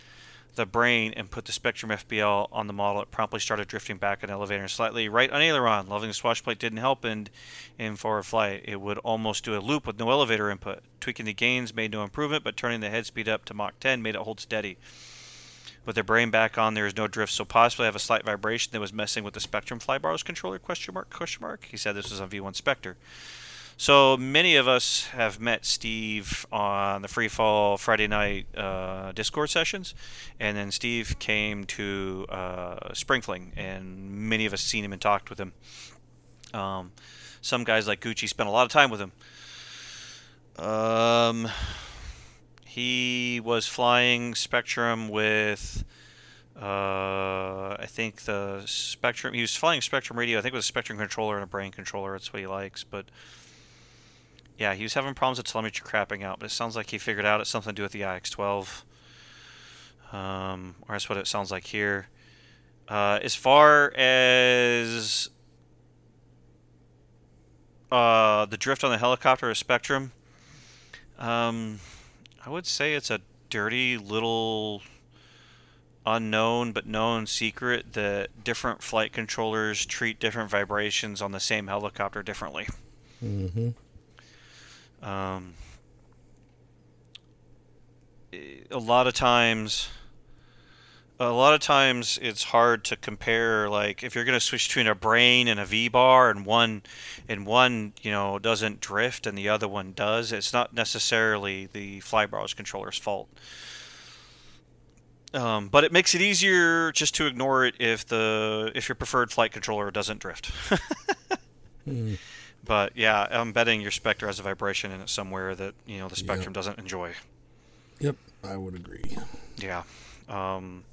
the Brain and put the Spektrum FBL on the model, it promptly started drifting back an elevator slightly right on aileron. Loving the swash plate didn't help and in forward flight. It would almost do a loop with no elevator input. Tweaking the gains made no improvement, but turning the head speed up to Mach 10 made it hold steady. With their brain back on, there is no drift, so possibly have a slight vibration that was messing with the Spektrum Flybars controller? Question mark? Question mark? He said this was on V1 Spectre. So many of us have met Steve on the Free Fall Friday night uh, Discord sessions, and then Steve came to uh, Springfling, and many of us seen him and talked with him. Um, some guys like Gucci spent a lot of time with him. Um, he was flying Spektrum with, uh, I think the Spektrum. He was flying Spektrum radio. I think it was a Spektrum controller and a brain controller. That's what he likes. But yeah, he was having problems with telemetry crapping out. But it sounds like he figured out it's something to do with the IX12. Um, or that's what it sounds like here. Uh, as far as uh, the drift on the helicopter or Spektrum, um, I would say it's a dirty little unknown but known secret that different flight controllers treat different vibrations on the same helicopter differently. Mm-hmm. Um, a lot of times a lot of times it's hard to compare like if you're going to switch between a brain and a v-bar and one and one you know doesn't drift and the other one does it's not necessarily the flybar's controller's fault um, but it makes it easier just to ignore it if the if your preferred flight controller doesn't drift Hmm. but yeah i'm betting your spectre has a vibration in it somewhere that you know the Spektrum doesn't enjoy Yep, I would agree. yeah. Um,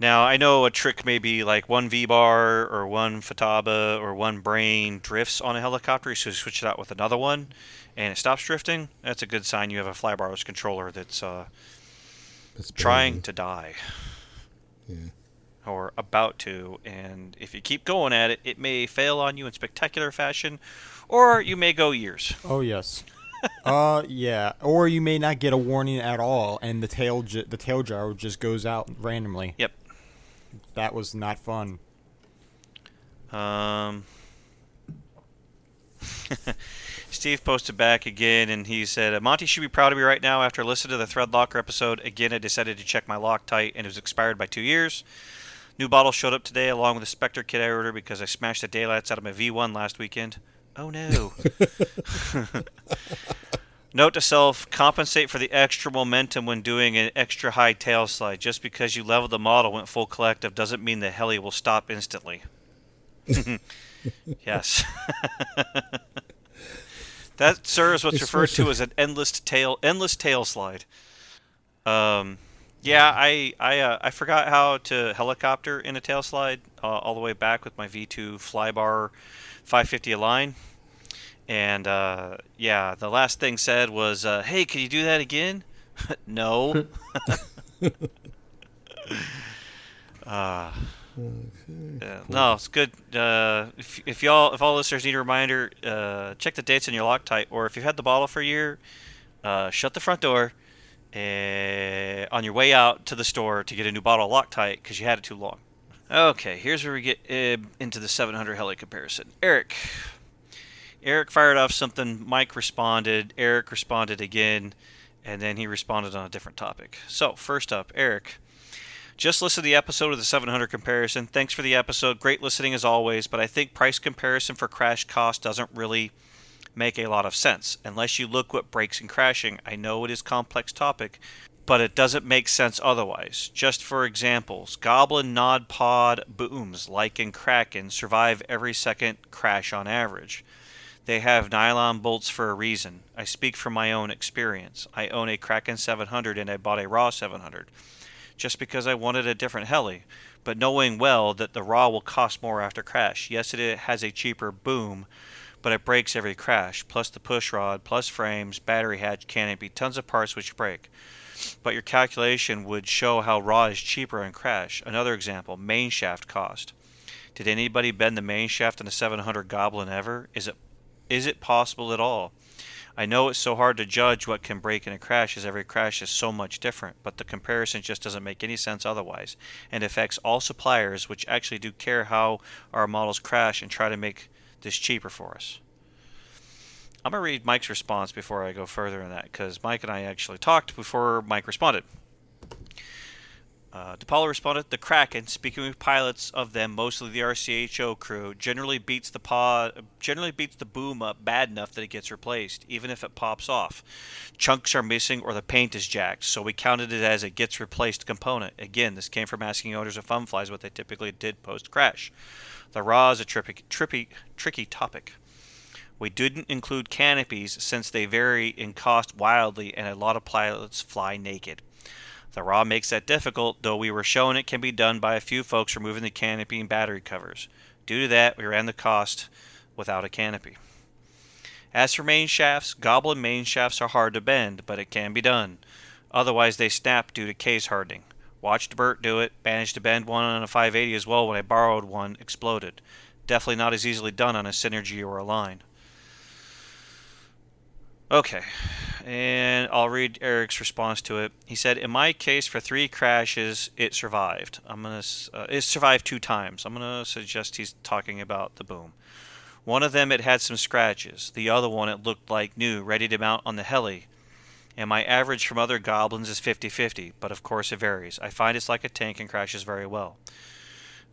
now I know a trick may be like one V bar or one Futaba or one brain drifts on a helicopter, so you switch it out with another one, and it stops drifting. That's a good sign you have a flybarless controller that's uh, It's trying to die Yeah. or about to, and if you keep going at it, it may fail on you in spectacular fashion, or you may go years. Oh yes. uh yeah, or you may not get a warning at all, and the tail j- the tail gyro just goes out randomly. Yep. That was not fun. Um, Steve posted back again, and he said, "Monty should be proud of me right now. After listening to the Thread Locker episode again, I decided to check my Loctite, and it was expired by two years. New bottle showed up today, along with the Spectre kit I ordered because I smashed the daylights out of my V1 last weekend. Oh no." Note to self: compensate for the extra momentum when doing an extra high tail slide. Just because you leveled the model went full collective doesn't mean the heli will stop instantly. yes. that, sir, is what's referred to as an endless tail endless tail slide. Um, yeah, I I uh, I forgot how to helicopter in a tail slide uh, all the way back with my V2 Flybar 550 Align. And uh, yeah, the last thing said was, uh, "Hey, can you do that again?" no. uh, yeah, no, it's good. Uh, if, if y'all, if all listeners need a reminder, uh, check the dates on your Loctite, or if you've had the bottle for a year, uh, shut the front door uh, on your way out to the store to get a new bottle of Loctite because you had it too long. Okay, here's where we get uh, into the 700 heli comparison. Eric, Eric fired off something. Mike responded. Eric responded again, and then he responded on a different topic. So first up, Eric. Just listened to the episode of the 700 comparison. Thanks for the episode. Great listening as always, but I think price comparison for crash cost doesn't really make a lot of sense unless you look what breaks in crashing. I know it is complex topic, but it doesn't make sense otherwise. Just for examples, Goblin Nod Pod booms, like in Kraken, survive every second crash on average. They have nylon bolts for a reason. I speak from my own experience. I own a Kraken 700 and I bought a Raw 700 just because I wanted a different heli, but knowing well that the Raw will cost more after crash. Yes, it has a cheaper boom, but it breaks every crash, plus the push rod, plus frames, battery hatch, canopy, tons of parts which break. But your calculation would show how Raw is cheaper in crash. Another example, main shaft cost. Did anybody bend the main shaft in a 700 Goblin ever? Is it is it possible at all? I know it's so hard to judge what can break in a crash as every crash is so much different, but the comparison just doesn't make any sense otherwise and affects all suppliers which actually do care how our models crash and try to make this cheaper for us. I'm going to read Mike's response before I go further in that because Mike and I actually talked before Mike responded. Uh, DiPaolo responded, "The Kraken, speaking with pilots of them, mostly the IRCHA crew, generally beats the pod, generally beats the boom up bad enough that it gets replaced, even if it pops off. Chunks are missing or the paint is jacked, so we counted it as a gets replaced component. Again, this came from asking owners of fun flies what they typically did post crash. The raw is a trippy, trippy, tricky topic." We didn't include canopies since they vary in cost wildly and a lot of pilots fly naked. The raw makes that difficult, though we were shown it can be done by a few folks removing the canopy and battery covers. Due to that, we ran the cost without a canopy. As for main shafts, Goblin main shafts are hard to bend, but it can be done. Otherwise, they snap due to case hardening. Watched Bert do it, managed to bend one on a 580 as well when I borrowed one, exploded. Definitely not as easily done on a Synergy or Align. Okay, and I'll read Eric's response to it. He said, "In my case, for three crashes, it survived. I'm gonna uh, it survived two times. I'm gonna suggest he's talking about the boom. One of them it had some scratches. The other one it looked like new, ready to mount on the heli. and my average from other goblins is 50-50, but of course it varies. I find it's like a tank and crashes very well.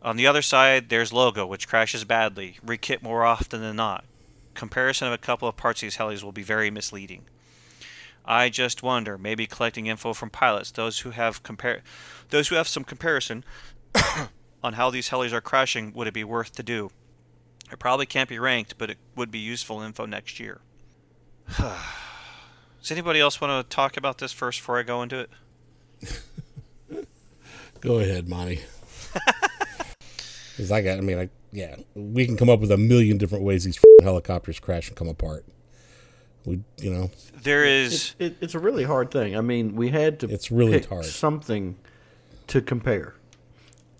On the other side, there's Logo, which crashes badly, rekit more often than not. Comparison of a couple of parts of these helis will be very misleading. I just wonder, maybe collecting info from pilots, those who have compare, those who have some comparison on how these helis are crashing, would it be worth to do? It probably can't be ranked, but it would be useful info next year. Does anybody else want to talk about this first before I go into it? Go ahead, Monty. Because I got, I mean, I, yeah, we can come up with a million different ways these f***ing helicopters crash and come apart. We, you know, There is. It, it's a really hard thing. I mean, we had to It's really pick hard. something to compare,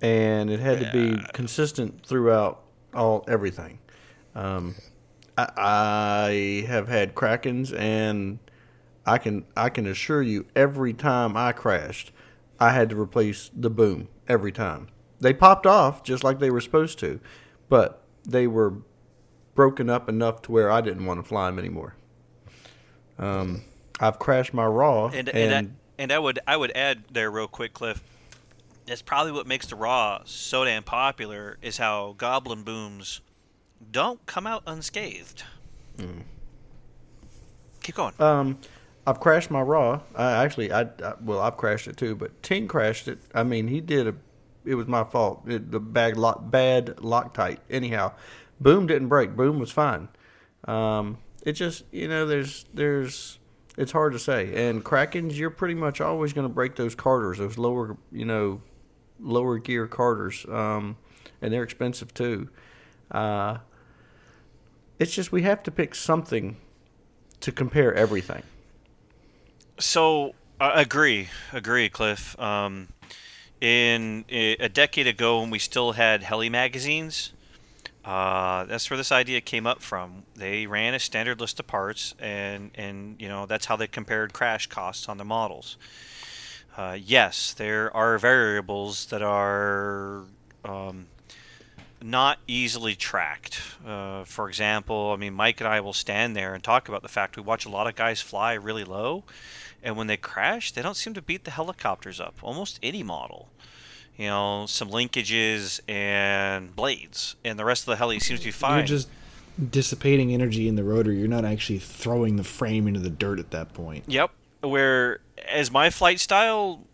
and it had to be consistent throughout all everything. Um, I, I have had Krakens, and I can I can assure you, every time I crashed, I had to replace the boom every time. They popped off just like they were supposed to, but they were broken up enough to where I didn't want to fly them anymore. Um, I've crashed my raw, and and, and, I, and I would I would add there real quick, Cliff. That's probably what makes the Raw so damn popular is how Goblin booms don't come out unscathed. Keep going. um, I've crashed my raw. I actually, I, I well, I've crashed it too, but Ting crashed it. I mean, he did a. It was my fault. It, the bad lock, bad Loctite. Anyhow, boom didn't break. Boom was fine. Um, it just you know, there's there's. It's hard to say. And Krakens, you're pretty much always going to break those carters, those lower, you know, lower gear carters, um, and they're expensive too. Uh, it's just we have to pick something to compare everything. So I agree, agree, Cliff. Um, in a decade ago, when we still had heli magazines, uh, that's where this idea came up from. They ran a standard list of parts, and and you know that's how they compared crash costs on the models. Uh, yes, there are variables that are um, not easily tracked. Uh, for example, I mean, Mike and I will stand there and talk about the fact we watch a lot of guys fly really low, and when they crash, they don't seem to beat the helicopters up. Almost any model. You know, some linkages and blades, and the rest of the heli seems to be fine. You're just dissipating energy in the rotor. You're not actually throwing the frame into the dirt at that point. Yep. Where as my flight style,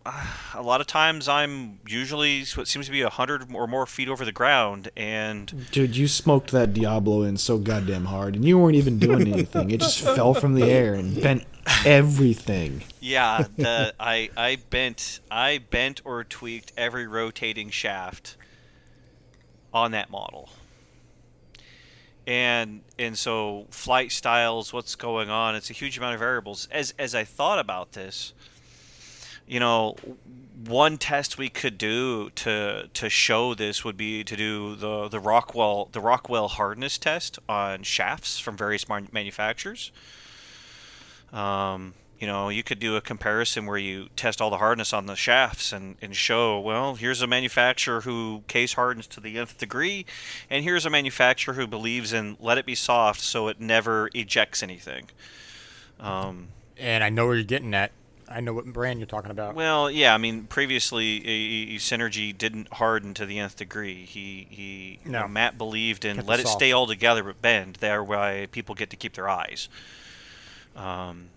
a lot of times I'm usually what seems to be a hundred or more feet over the ground, and Dude, you smoked that Diablo in so goddamn hard, and you weren't even doing anything. It just fell from the air and bent everything. yeah, the I I bent I bent or tweaked every rotating shaft on that model. And and so flight styles, what's going on? It's a huge amount of variables. As as I thought about this, you know, one test we could do to to show this would be to do the the Rockwell the Rockwell hardness test on shafts from various manufacturers. Um, you know, you could do a comparison where you test all the hardness on the shafts and, and show, well, here's a manufacturer who case hardens to the nth degree, and here's a manufacturer who believes in let it be soft so it never ejects anything. Um, And I know where you're getting at. I know what brand you're talking about. well, yeah, I mean, previously, a, a Synergy didn't harden to the nth degree. He, he you No. know, Matt believed in Kept let it soft. stay all together but bend. There, why people get to keep their eyes. Um,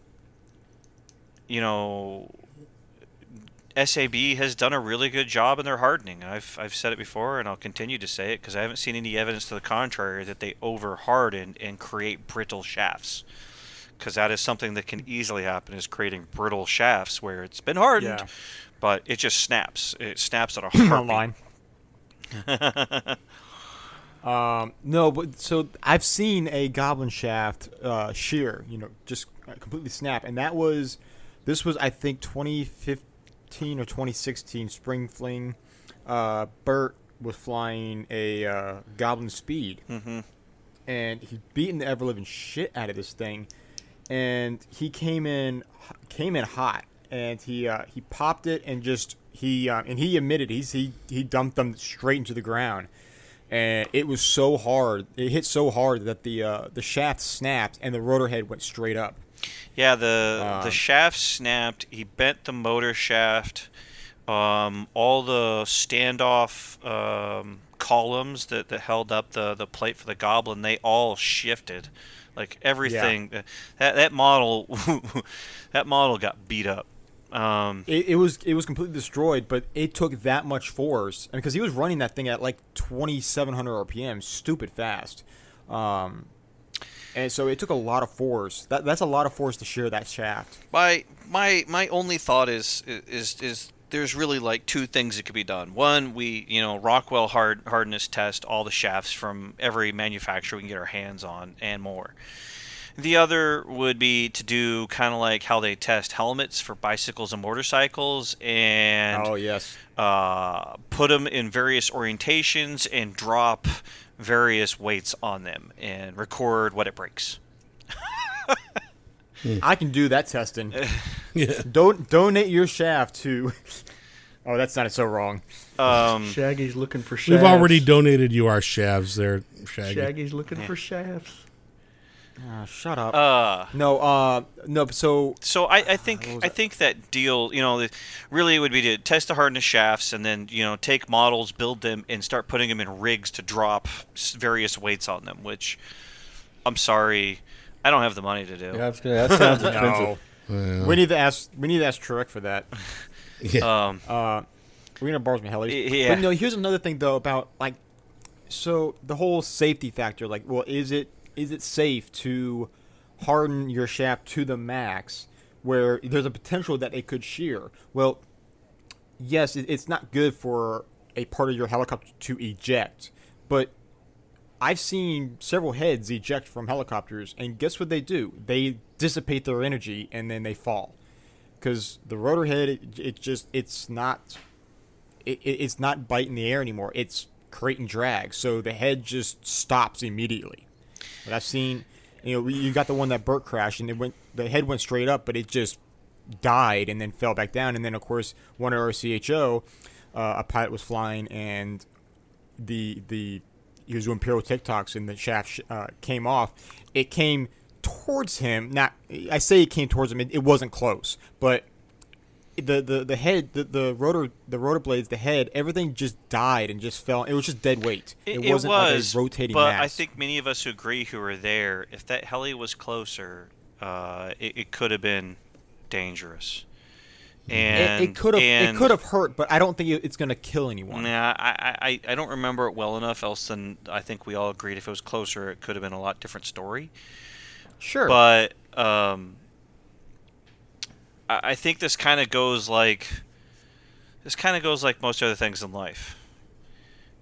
you know, SAB has done a really good job in their hardening. I've I've said it before, and I'll continue to say it because I haven't seen any evidence to the contrary that they over harden and create brittle shafts. Because that is something that can easily happen is creating brittle shafts where it's been hardened, Yeah. but it just snaps. It snaps at a heartbeat. online. um, no, but so I've seen a goblin shaft uh, shear, you know, just completely snap, and that was this was I think 2015 or 2016 spring fling. Uh, Bert was flying a uh, goblin speed, hmm and he beaten the ever living shit out of this thing, and he came in came in hot, and he uh, he popped it and just he uh, and he admitted he's he he dumped them straight into the ground, and it was so hard it hit so hard that the uh, the shaft snapped and the rotor head went straight up. Yeah, the the Um, shaft snapped. He bent the motor shaft. Um, all the standoff um, columns that, that held up the, the plate for the goblin, they all shifted. Like everything, uh, that that model, that model got beat up. Um, It, it was it was completely destroyed, but it took that much force, and because he was running that thing at like 2,700 RPM, stupid fast, um, and so it took a lot of force. That that's a lot of force to shear that shaft. my my my only thought is is is there's really like two things that could be done. One, we you know Rockwell hard hardness test all the shafts from every manufacturer we can get our hands on and more. The other would be to do kind of like how they test helmets for bicycles and motorcycles and oh yes, uh, put them in various orientations and drop various weights on them and record what it breaks. I can do that testing. Yeah. Don't donate your shaft to. Oh, that's not so wrong. Um, Shaggy's looking for shafts. We've already donated you our shavs there, Shaggy. Shaggy's looking for shafts. Ah, shut up. uh, no, uh, no. So So I, I think I that? think that deal, you know, really it would be to test the hardness shafts and then you know take models, build them, and start putting them in rigs to drop various weights on them. Which I'm sorry, I don't have the money to do. Yeah, that's good. That sounds expensive. no, Well, we need to ask. We need to ask Trek for that. yeah. Um, Uh, we're gonna borrow some helis. Yeah. But no, here's another thing though about like, so the whole safety factor. Like, well, is it is it safe to harden your shaft to the max where there's a potential that it could shear? Well, yes, it's not good for a part of your helicopter to eject, but I've seen several heads eject from helicopters, and guess what they do? They dissipate their energy and then they fall. Because the rotor head, it, it just it's not it, it- it's not biting the air anymore. It's creating drag, so the head just stops immediately. But I've seen, you know, you got the one that Burt crashed, and it went the head went straight up, but it just died and then fell back down. And then of course one IRCHA, uh, a pilot was flying and the the he was doing pyrotechnics and the shaft sh- uh, came off. It came towards him. Not I say it came towards him. It, it wasn't close, but the the the head the, the rotor the rotor blades the head everything just died and just fell. It was just dead weight. it, It, wasn't was, like a rotating but mass. I think many of us who agree who were there, if that heli was closer, uh, it, it could have been dangerous. And it, it could have it could have hurt, but I don't think it's going to kill anyone. yeah I, I, I don't remember it well enough. Else than I think we all agreed if it was closer, it could have been a lot different story. Sure, But um, I, think this kind of goes like this kind of goes like most other things in life.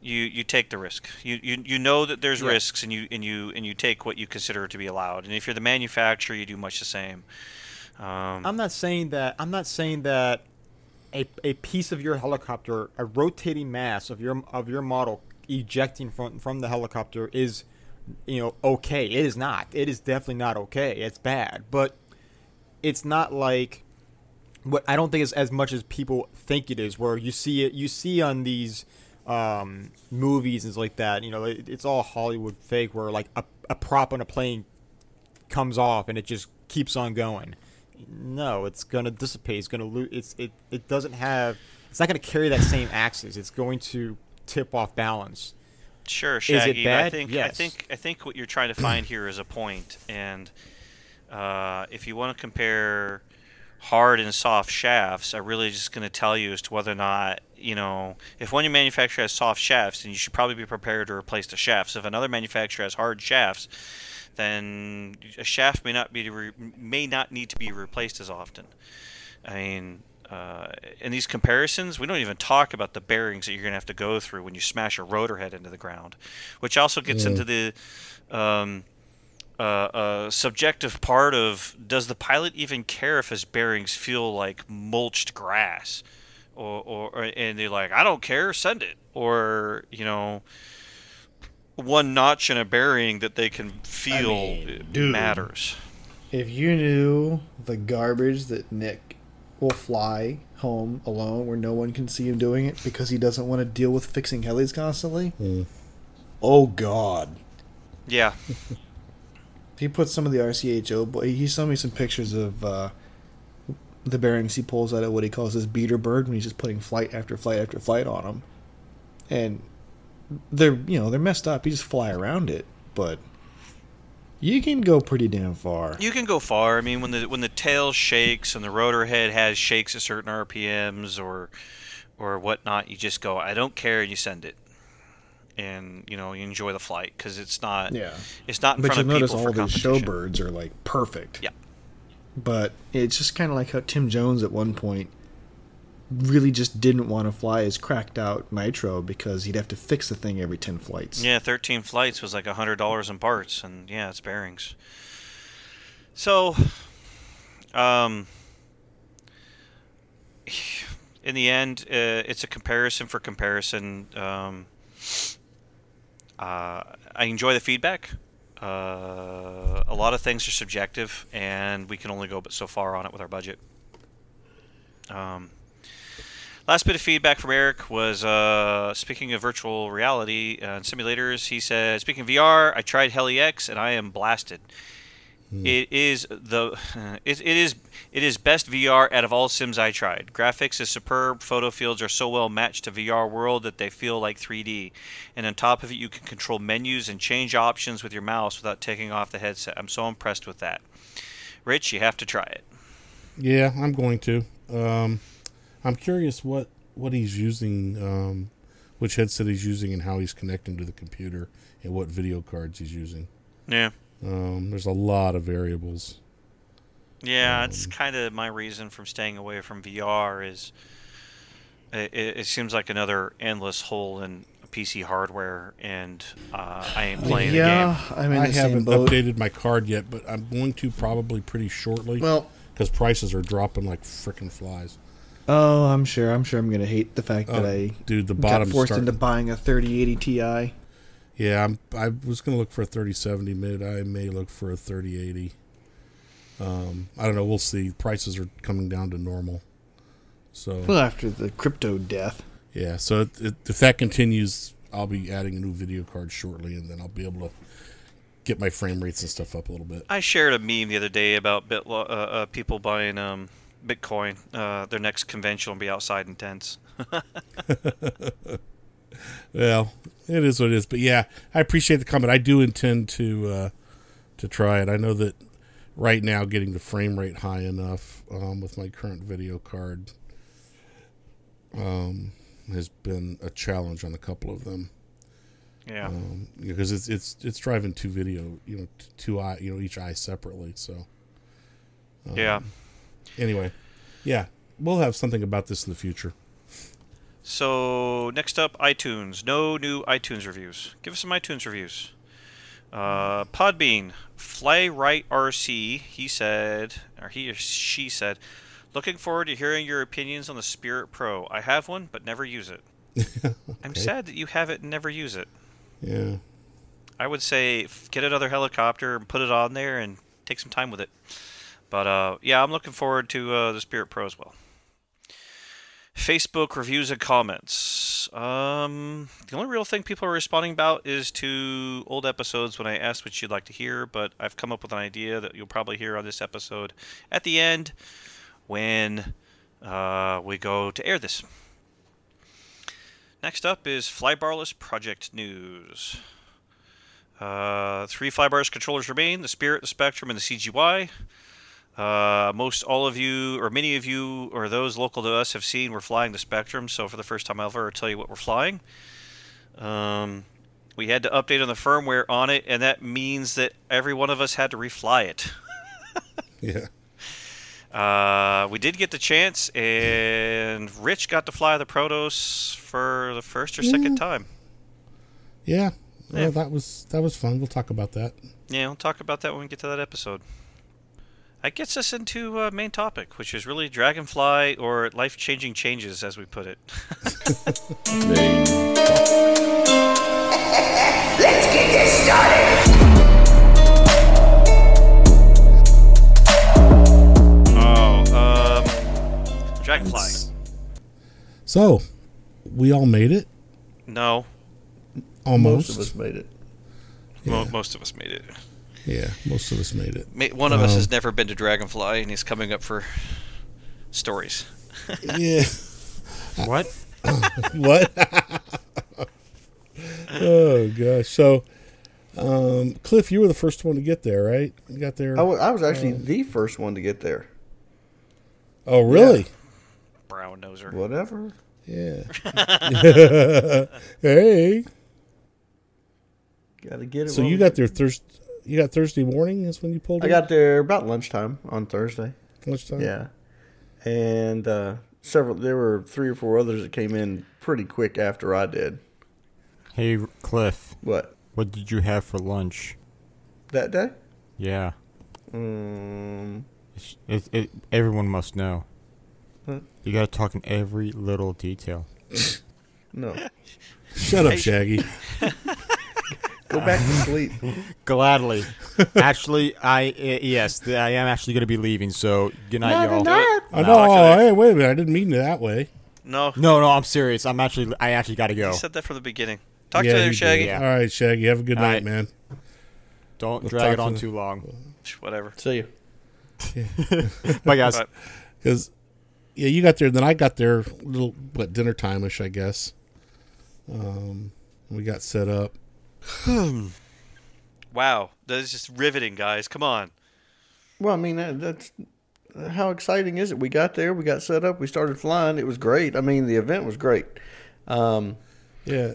You you take the risk. You you, you know that there's Yeah. risks, and you and you and you take what you consider to be allowed. And if you're the manufacturer, you do much the same. Um, I'm not saying that. I'm not saying that a, a piece of your helicopter, a rotating mass of your of your model ejecting from from the helicopter is, you know, okay. It is not. It is definitely not okay. It's bad, but it's not like what I don't think it's as much as people think it is. Where you see it, you see on these um, movies and like that. You know, it, it's all Hollywood fake. Where like a, a prop on a plane comes off and it just keeps on going. No, it's gonna dissipate. It's gonna lose. It's it. It doesn't have. It's not gonna carry that same axis. It's going to tip off balance. Sure, Shaggy. I think I think I think what you're trying to find here is a point, and uh, if you want to compare hard and soft shafts, I'm really just going to tell you as to whether or not you know if one manufacturer has soft shafts, then you should probably be prepared to replace the shafts. If another manufacturer has hard shafts, then a shaft may not be re- may not need to be replaced as often. I mean, uh, in these comparisons, we don't even talk about the bearings that you're going to have to go through when you smash a rotor head into the ground, which also gets into the um, uh, uh, subjective part of does the pilot even care if his bearings feel like mulched grass, or, or, or and they're like, I don't care, send it, or you know. One notch in a bearing that they can feel mean, dude. matters. If you knew the garbage that Nick will fly home alone where no one can see him doing it because he doesn't want to deal with fixing helis constantly. Mm. Oh God. Yeah, He put some of the IRCHA. But he sent me some pictures of uh, the bearings he pulls out of what he calls his beater bird when he's just putting flight after flight after flight on them, and they're you know they're messed up. You just fly around it, but you can go pretty damn far. You can go far. I mean, when the when the tail shakes and the rotor head has shakes at certain RPMs or or whatnot, you just go. I don't care, and you send it, and you know you enjoy the flight because it's not. Yeah. It's not in But front you'll of notice people all for these competition. showbirds are like perfect. Yeah. But it's just kind of like how Tim Jones at one point really just didn't want to fly his cracked out nitro because he'd have to fix the thing every 10 flights. Yeah, 13 flights was like $100 in parts, and yeah, it's bearings. So, um, in the end, uh, it's a comparison for comparison. Um, uh, I enjoy the feedback. Uh, a lot of things are subjective, and we can only go but so far on it with our budget. Um, Last bit of feedback from Eric was uh, speaking of virtual reality and simulators. He said, "Speaking of VR, I tried Heli X and I am blasted. It is the it, it is it is best VR out of all sims I tried. Graphics is superb. Photo fields are so well matched to VR world that they feel like 3D. And on top of it, you can control menus and change options with your mouse without taking off the headset. I'm so impressed with that. Rich, you have to try it. Yeah, I'm going to. Um, I'm curious what what he's using, um, which headset he's using, and how he's connecting to the computer, and what video cards he's using. Yeah. Um, there's a lot of variables. Yeah, it's kind of my reason from staying away from VR is it, it it seems like another endless hole in PC hardware, and uh, I ain't playing yeah, the game. I'm in I the haven't boat. updated my card yet, but I'm going to probably pretty shortly Well, because prices are dropping like freaking flies. oh, I'm sure. I'm sure I'm going to hate the fact that Oh, I dude, the got bottom's forced starting. into buying a 3080 Ti. Yeah, I'm, I was going to look for a 3070 mid. I may look for a 3080. Um, I don't know. We'll see. Prices are coming down to normal. So Well, after the crypto death. yeah, so it, it, if that continues, I'll be adding a new video card shortly, and then I'll be able to get my frame rates and stuff up a little bit. I shared a meme the other day about bit, uh, uh, people buying um, Bitcoin. Uh, their next convention will be outside in tents. Well, it is what it is. But yeah, I appreciate the comment. I do intend to uh, to try it. I know that right now getting the frame rate high enough um, with my current video card um, has been a challenge on a couple of them Yeah. um, because it's it's it's driving two video, you know, two eye, you know, each eye separately. So yeah. anyway, yeah, we'll have something about this in the future. So next up, iTunes. No new iTunes reviews. Give us some iTunes reviews. Uh, Podbean, Fly Right RC. He said, or he or she said, looking forward to hearing your opinions on the Spirit Pro. I have one, but never use it. I'm sad that you have it and never use it. Yeah, I would say get another helicopter and put it on there and take some time with it. But uh, yeah, I'm looking forward to uh, the Spirit Pro as well. Facebook reviews and comments. Um, the only real thing people are responding about is to old episodes when I asked what you'd like to hear, but I've come up with an idea that you'll probably hear on this episode at the end when uh, we go to air this. Next up is Flybarless Project News. Uh, three Flybarless controllers remain the Spirit, the Spektrum, and the CGY. Uh, most all of you, or many of you, or those local to us, have seen we're flying the Spektrum. So for the first time ever, I'll tell you what we're flying. Um, we had to update on the firmware on it, and that means that every one of us had to refly it. yeah. Uh, we did get the chance, and Rich got to fly the Protos for the first or second time. Yeah, well, Yeah. that was that was fun. We'll talk about that. Yeah, we'll talk about that when we get to that episode. That gets us into uh, main topic, which is really Dragonfly or life-changing changes, as we put it. Let's get this started. Oh, um, Dragonfly. It's- So, we all made it No, almost. Most of us made it. mo- Yeah. most of us made it. Yeah, most of us made it. One of us Um, has never been to Dragonfly, and he's coming up for stories. Yeah. What? what? oh gosh. So, um, Cliff, you were the first one to get there, right? You got there. I wa- I was actually the first one to get there. oh, really? Brown noser. Whatever. Yeah. hey. Got to get it. So you got there Thursday. You got Thursday morning is when you pulled. It? I in? got there about lunchtime on Thursday. lunchtime. Yeah, and uh, several. There were three or four others that came in pretty quick after I did. Hey, Cliff, What what did you have for lunch? that day? Yeah. Um, It's, it, it, everyone must know. What? You gotta talk in every little detail. no. Shut up, Shaggy. Go back to sleep. Gladly. actually, I uh, yes, th- I am actually gonna be leaving. So good night, y'all. I No, know. actually- hey, wait a minute. I didn't mean it that way. No, No, no, I'm serious. I'm actually, I actually gotta go. he said that from the beginning. Talk Yeah, to you you, did. Shaggy. Yeah. All right, Shaggy. Have a good All night, right. man. Don't Let's drag it talk on to too long. Whatever. See you. Bye, guys. Bye. Because yeah, you got there. Then I got there a little what dinner time ish, I guess. Um, we got set up. Wow, that is just riveting, guys. Come on. Well, I mean that's how exciting is it? We got there, we got set up, we started flying. It was great. I mean, the event was great. Um, Yeah,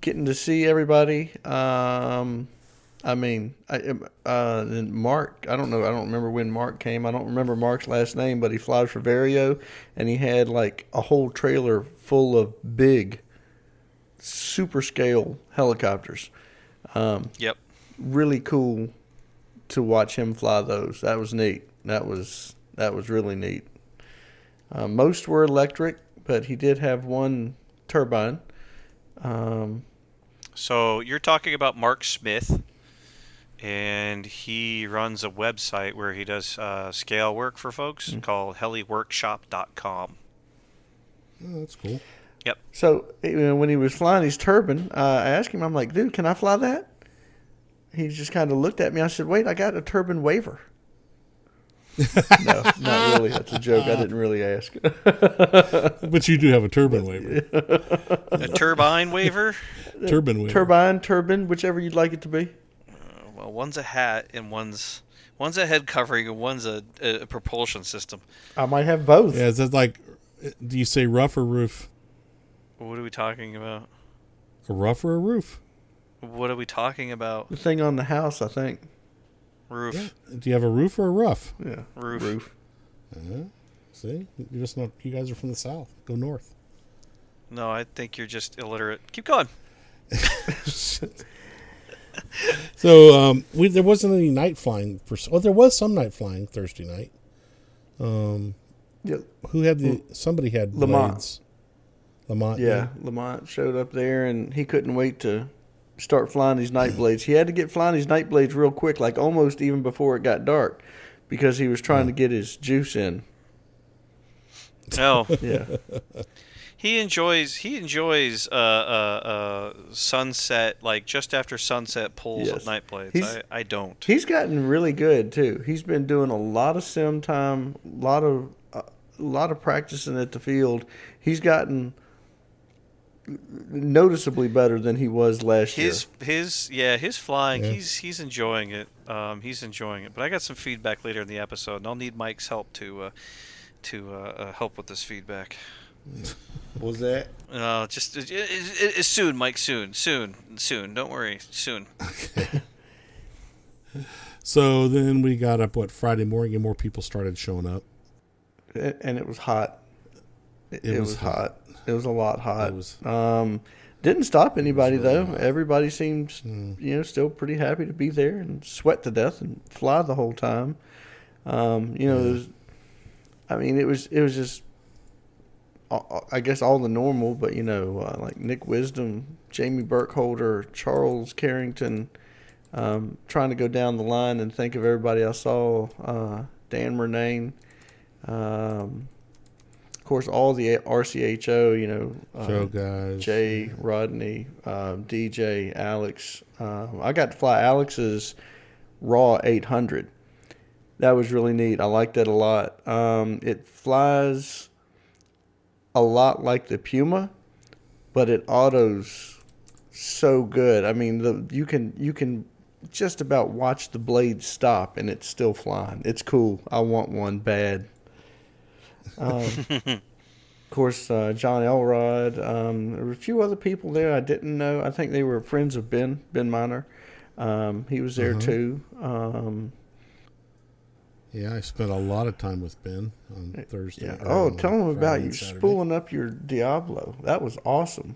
getting to see everybody. Um, I mean, I, uh, and Mark. I don't know. I don't remember when Mark came. I don't remember Mark's last name, but he flies for Vario, and he had like a whole trailer full of big, super scale helicopters. Um, Yep. really cool to watch him fly those. That was neat. That was that was really neat. Uh, most were electric, but he did have one turbine. Um, So you're talking about Mark Smith, and he runs a website where he does uh, scale work for folks Hmm. called heliworkshop.com. oh, that's cool. So you know, when he was flying his turbine, uh, I asked him, I'm like, dude, can I fly that? He just kind of looked at me. I said, wait, I got a turbine waiver. no, not really. That's a joke. I didn't really ask. But you do have a turbine waiver. A turbine waiver? turbine waiver. turbine, turbine, whichever you'd like it to be. Well, one's a hat and one's one's a head covering and one's a, a propulsion system. I might have both. Yeah, is that like? Do you say rough or roof? What are we talking about? A rough or a roof? What are we talking about? The thing on the house, I think. Roof. Do you have a roof or a rough? Yeah, Roof. roof. Uh, see, you just not. You guys are from the south. Go north. No, I think you're just illiterate. Keep going. So um, we there wasn't any night flying for. Oh, there was some night flying Thursday night. Um, Yeah, who had the? Somebody had Lamont. blades. Lamont. yeah. Lamont showed up there, and he couldn't wait to start flying these night blades. He had to get flying these night blades real quick, like almost even before it got dark, because he was trying to get his juice in. No, Yeah, he enjoys he enjoys uh, uh, uh, sunset like just after sunset pulls Yes. of night blades. I, I don't. he's gotten really good too. He's been doing a lot of sim time, a lot of uh, a lot of practicing at the field. He's gotten noticeably better than he was last year. His his yeah his flying Yeah. he's he's enjoying it. Um, he's enjoying it. But I got some feedback later in the episode, and I'll need Mike's help to uh, to uh, uh, help with this feedback. What was that? Uh, just it, it, it, it's soon, Mike. Soon, soon, soon. Don't worry. Soon. So then we got up what Friday morning and more people started showing up. And it was hot. It, It it was was, hot. hot. It was a lot hot. It was- um, didn't stop anybody really though. hot. Everybody seemed, Mm. you know, still pretty happy to be there and sweat to death and fly the whole time. Um, you know, Yeah. was, I mean, it was it was just, I guess all the normal, but you know, uh, like Nick Wisdom, Jamie Burkholder, Charles Carrington. Um, trying to go down the line and think of everybody I saw. Uh, Dan Murnane. Um, of course, all the RCHO, you know, uh, Show guys. Jay, Rodney, um, DJ, Alex. Um, I got to fly Alex's Raw 800. That was really neat. I liked that a lot. Um, it flies a lot like the Puma, but it autos so good. I mean, the you can you can just about watch the blade stop and it's still flying. It's cool. I want one bad. Um, of course, uh, John Elrod. Um, there were a few other people there I didn't know. I think they were friends of Ben Ben Miner. Um, he was there too. Um, Yeah, I spent a lot of time with Ben on Thursday. yeah. Oh, tell him about you Saturday. spooling up your Diablo. That was awesome.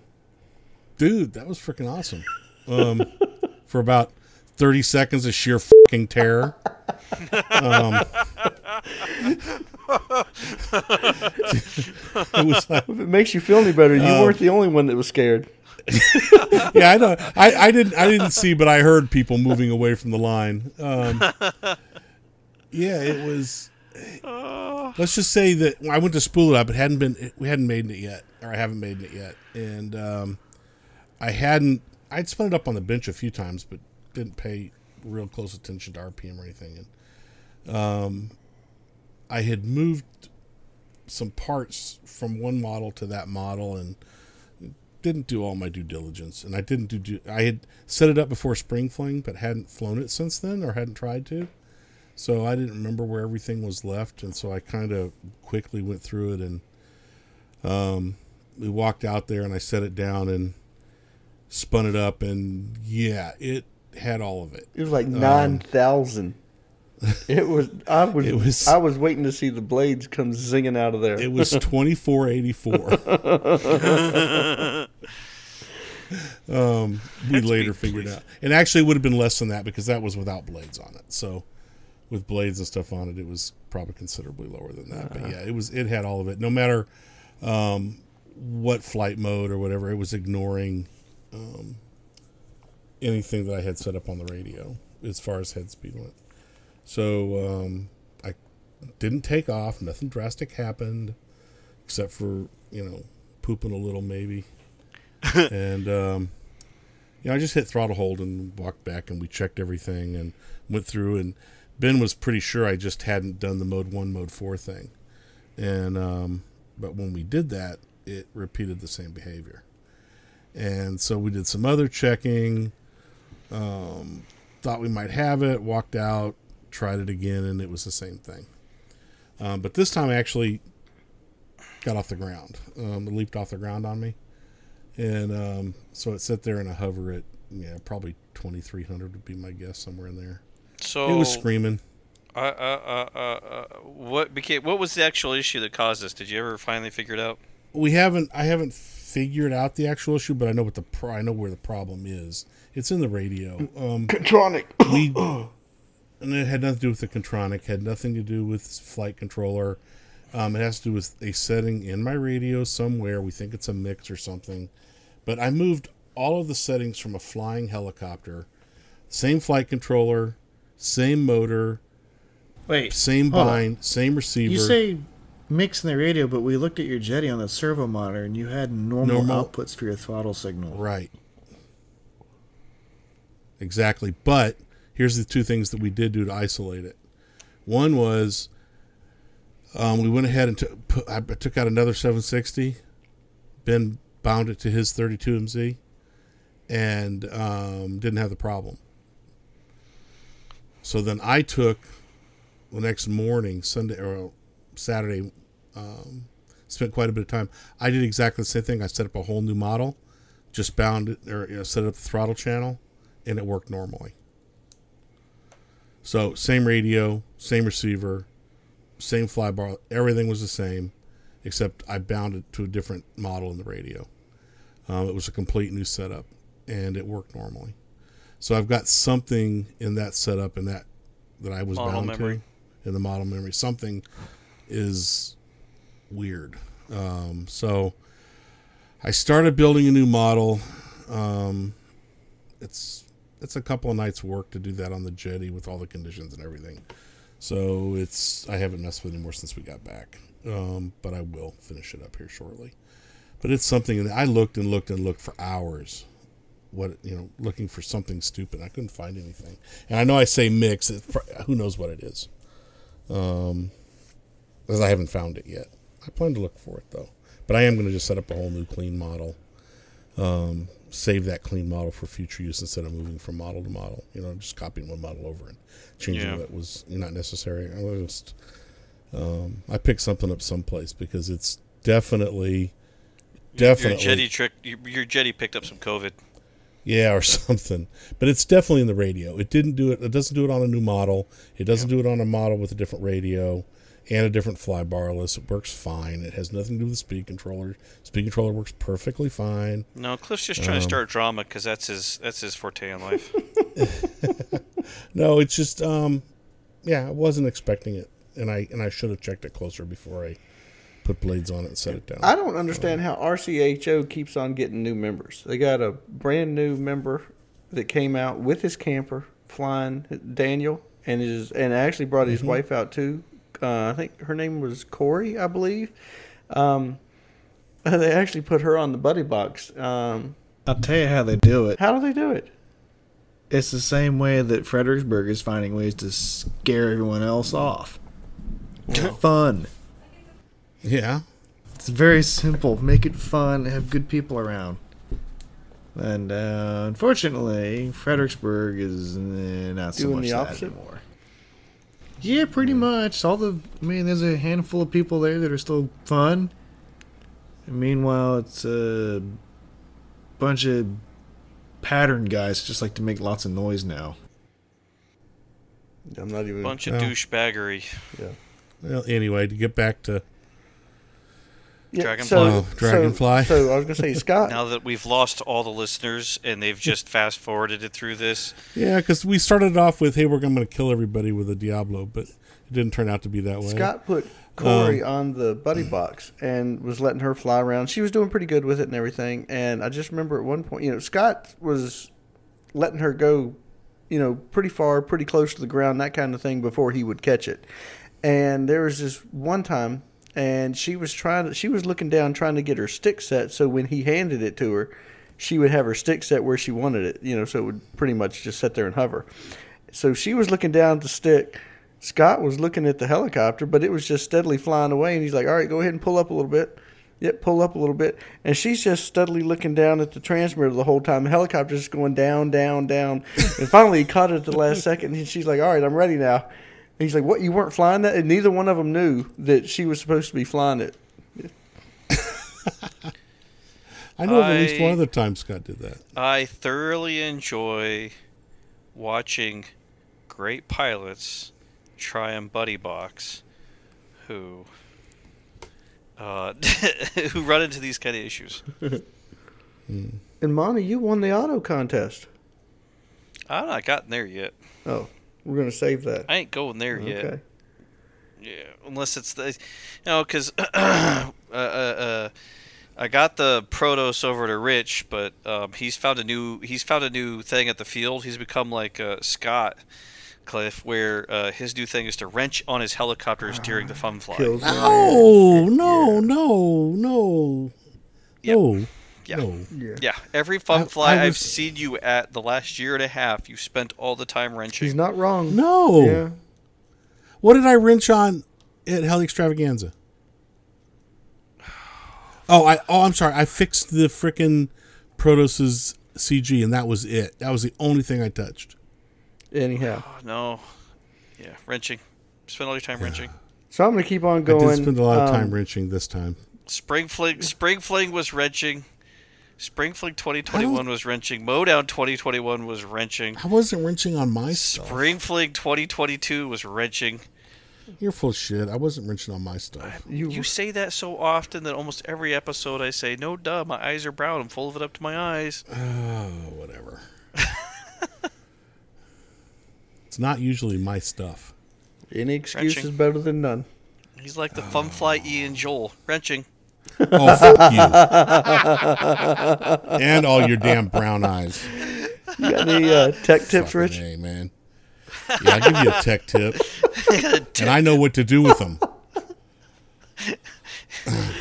Dude, that was freaking awesome. Um, for about 30 seconds of sheer fucking terror. Um, it was like, If it makes you feel any better, you Um, weren't the only one that was scared. yeah, I know. I, I didn't. I didn't see, but I heard people moving away from the line. Um, yeah, it was. Let's just say that I went to spool it up. It hadn't been. We hadn't made it yet, or I haven't made it yet, and um, I hadn't. I'd spun it up on the bench a few times, but didn't pay real close attention to RPM or anything. And um, I had moved some parts from one model to that model, and didn't do all my due diligence, and I didn't do. do I had set it up before Spring Fling, but hadn't flown it since then, or hadn't tried to. So I didn't remember where everything was left, and so I kind of quickly went through it, and um, we walked out there, and I set it down and spun it up, and yeah, it had all of it. It was like nine thousand. It was. I was. Um, It was- I was waiting to see the blades come zinging out of there. It was twenty four eighty four. Um, we later figured out, and actually, it would have been less than that because that was without blades on it. So, with blades and stuff on it, it was probably considerably lower than that. But yeah, it was. It had all of it. No matter um, what flight mode or whatever, it was ignoring um, anything that I had set up on the radio as far as head speed went. So um, I didn't take off. Nothing drastic happened, except for you know pooping a little maybe. and um, you know, I just hit throttle hold and walked back, and we checked everything and went through. And Ben was pretty sure I just hadn't done the mode one, mode four thing. And um, but when we did that, it repeated the same behavior. And so we did some other checking. Um, thought we might have it. Walked out, tried it again, and it was the same thing. Um, but this time, I actually got off the ground. Um, it leaped off the ground on me, and um, so it sat there in a hover at yeah probably twenty three hundred would be my guess somewhere in there. So It was screaming. Uh, uh, uh, uh, uh, what became? What was the actual issue that caused this? Did you ever finally figure it out? We haven't. I haven't figured out the actual issue, but I know what the pro- I know where the problem is. It's in the radio. Um, Kontronik. we and it had nothing to do with the Kontronik. Had nothing to do with flight controller. Um, it has to do with a setting in my radio somewhere. We think it's a mix or something. But I moved all of the settings from a flying helicopter, same flight controller, same motor, Wait, same hold on. bind, same receiver. You say mix in the radio, but we looked at your Jeti on the servo monitor, and you had normal, Normal. outputs for your throttle signal. Right. Exactly. But here's the two things that we did do to isolate it. One was um, we went ahead and took, put, I took out another 760. Ben bound it to his 32MZ and um, didn't have the problem. So then I took the next morning, Sunday or Saturday, um, spent quite a bit of time. I did exactly the same thing. I set up a whole new model, just bound it or you know, set up the throttle channel, and it worked normally. So same radio, same receiver, same fly bar, everything was the same, except I bound it to a different model in the radio. Um, it was a complete new setup, and it worked normally. So I've got something in that setup and that that I was Model bound memory. to in the model memory. Something is weird. Um, so I started building a new model. Um, it's it's a couple of nights work to do that on the Jeti with all the conditions and everything. So it's I haven't messed with it anymore since we got back. Um, but I will finish it up here shortly. But it's something that I looked and looked and looked for hours what you know, looking for something stupid. I couldn't find anything, and I know I say mix. Pr- who knows what it is? Um, because I haven't found it yet. I plan to look for it though, but I am going to just set up a whole new clean model. Um, save that clean model for future use instead of moving from model to model. You know, just copying one model over and changing Yeah. what was not necessary. I was just, um, I picked something up someplace because it's definitely, definitely, Your Jeti trick. Your, your Jeti picked up some COVID. yeah, or something. But it's definitely in the radio. It didn't do it. It doesn't do it on a new model. It doesn't do it on a model with a different radio and a different fly barless. It works fine. It has nothing to do with the speed controller. Speed controller works perfectly fine. No, Cliff's just trying to Um, start drama because that's his that's his forte in life. No, it's just um, yeah, I wasn't expecting it, and I and I should have checked it closer before I put blades on it and set it down. I don't understand how RCHO keeps on getting new members. They got a brand new member that came out with his camper flying Daniel and his and actually brought his wife out too. Uh, I think her name was Corey, I believe. Um, they actually put her on the buddy box. Um, I'll tell you how they do it. how do they do it? It's the same way that Fredericksburg is finding ways to scare everyone else off. fun. yeah, It's very simple. Make it fun. Have good people around. And uh, unfortunately, Fredericksburg is eh, not so much the that anymore. Yeah, pretty much. All the I mean, there's a handful of people there that are still fun. And meanwhile, it's a bunch of pattern guys just like to make lots of noise now. I'm not even. Bunch of Well. douchebaggery. Yeah. Well, anyway, to get back to Dragonfly. Oh, Dragonfly. So, oh, so I was gonna say, Scott. Now that we've lost all the listeners and they've just fast forwarded it through this, yeah, because we started off with hey, we're going to kill everybody with a Diablo, but it didn't turn out to be that way. Scott put Corey um, on the buddy mm. box and was letting her fly around. She was doing pretty good with it and everything. And I just remember at one point, you know, Scott was letting her go, you know, pretty far, pretty close to the ground, that kind of thing, before he would catch it. And there was this one time, and she was trying to, she was looking down trying to get her stick set. So when he handed it to her, she would have her stick set where she wanted it, you know, so it would pretty much just sit there and hover. So she was looking down at the stick. Scott was looking at the helicopter, but it was just steadily flying away. And he's like, "All right, go ahead and pull up a little bit." Yep, pull up a little bit. And she's just steadily looking down at the transmitter the whole time. The helicopter's just going down, down, down. and finally, he caught it at the last second. And she's like, "All right, I'm ready now." And he's like, "What? You weren't flying that?" And neither one of them knew that she was supposed to be flying it. I know of at least one other time Scott did that. I thoroughly enjoy watching great pilots try and buddy box who uh, who run into these kind of issues. And Monty, you won the auto contest. I'm not gotten there yet. Oh, we're gonna save that. I ain't going there yet. Okay. Yeah, unless it's the, you know, because uh, uh, uh, I got the Protos over to Rich, but um, he's found a new he's found a new thing at the field. He's become like uh, Scott Cliff, where uh, his new thing is to wrench on his helicopters during the fun fly. Kills me. Oh no, no, no, Yep. no, Yeah. no. Yeah. Yeah, every fun I- fly I I've seen you at the last year and a half, you spent all the time wrenching. He's not wrong. No. Yeah. What did I wrench on at Hell Extravaganza? Oh, I oh I'm sorry. I fixed the frickin' Protos's CG, and that was it. That was the only thing I touched. Anyhow, Oh, no, yeah, wrenching. Spend all your time wrenching. so I'm gonna keep on going. I going. did spend a lot of Um, time wrenching this time. Spring Fling, Spring Fling was wrenching. Spring Fling 2021 was wrenching. Mowdown 2021 was wrenching. I wasn't wrenching on my stuff. Spring Fling 2022 was wrenching. You're full of shit. I wasn't wrenching on my stuff. You, You say that so often that almost every episode I say, "No, duh, my eyes are brown. I'm full of it up to my eyes." Oh, whatever. it's not usually my stuff. any excuse Wrenching. is better than none. He's like the fun fly Ian Joel wrenching. Oh, fuck you. and all your damn brown eyes. You got any uh, tech tips, Fucking Rich? A, man. Yeah, I'll give you a tech tip. and I know what to do with them.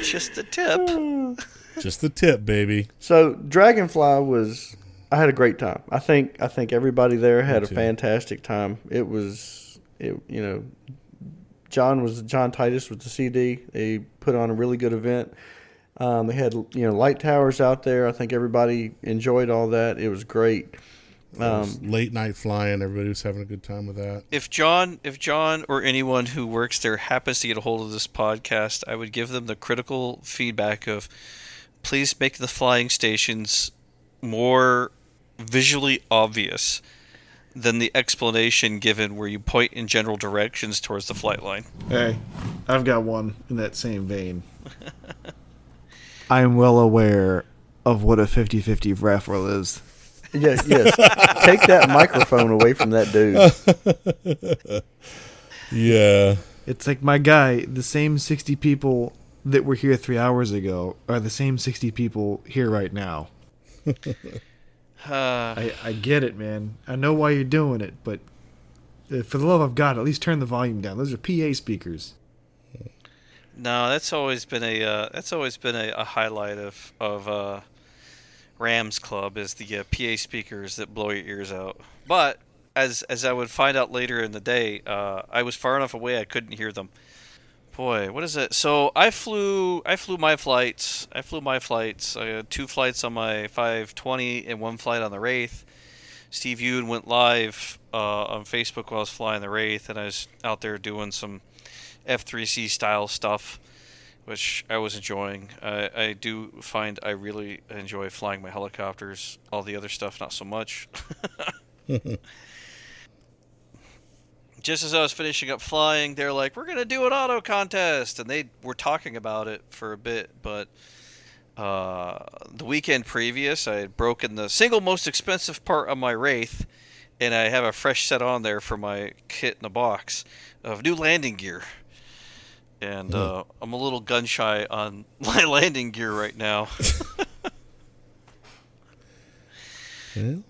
Just a tip. Just the tip, baby. So Dragonfly was I had a great time. I think I think everybody there had a too. fantastic time. It was it you know John was John Titus with the CD. They put on a really good event. Um, they had you know light towers out there. I think everybody enjoyed all that. It was great. Um, late night flying. Everybody was having a good time with that. If John, if John or anyone who works there happens to get a hold of this podcast, I would give them the critical feedback of, please make the flying stations more visually obvious than the explanation given where you point in general directions towards the flight line. Hey, I've got one in that same vein. I'm well aware of what a 50-50 ref roll is. Yes, yes. Take that microphone away from that dude. Yeah. It's like my guy, the same 60 people that were here 3 hours ago are the same 60 people here right now. Uh, I, I get it, man. I know why you're doing it, but uh, for the love of God, at least turn the volume down. Those are PA speakers. No, that's always been a uh, that's always been a, a highlight of of uh, Rams Club is the uh, PA speakers that blow your ears out. But as as I would find out later in the day, uh, I was far enough away I couldn't hear them. Boy, what is it? So I flew I flew my flights. I flew my flights. I had two flights on my 520 and one flight on the Wraith. Steve Yoon went live uh, on Facebook while I was flying the Wraith, and I was out there doing some F3C style stuff, which I was enjoying. I, I do find I really enjoy flying my helicopters. All the other stuff, not so much. Just as I was finishing up flying, they're like, "We're gonna do an auto contest," and they were talking about it for a bit. But uh, the weekend previous, I had broken the single most expensive part of my Wraith, and I have a fresh set on there for my kit in the box of new landing gear. And uh, I'm a little gun shy on my landing gear right now. Well,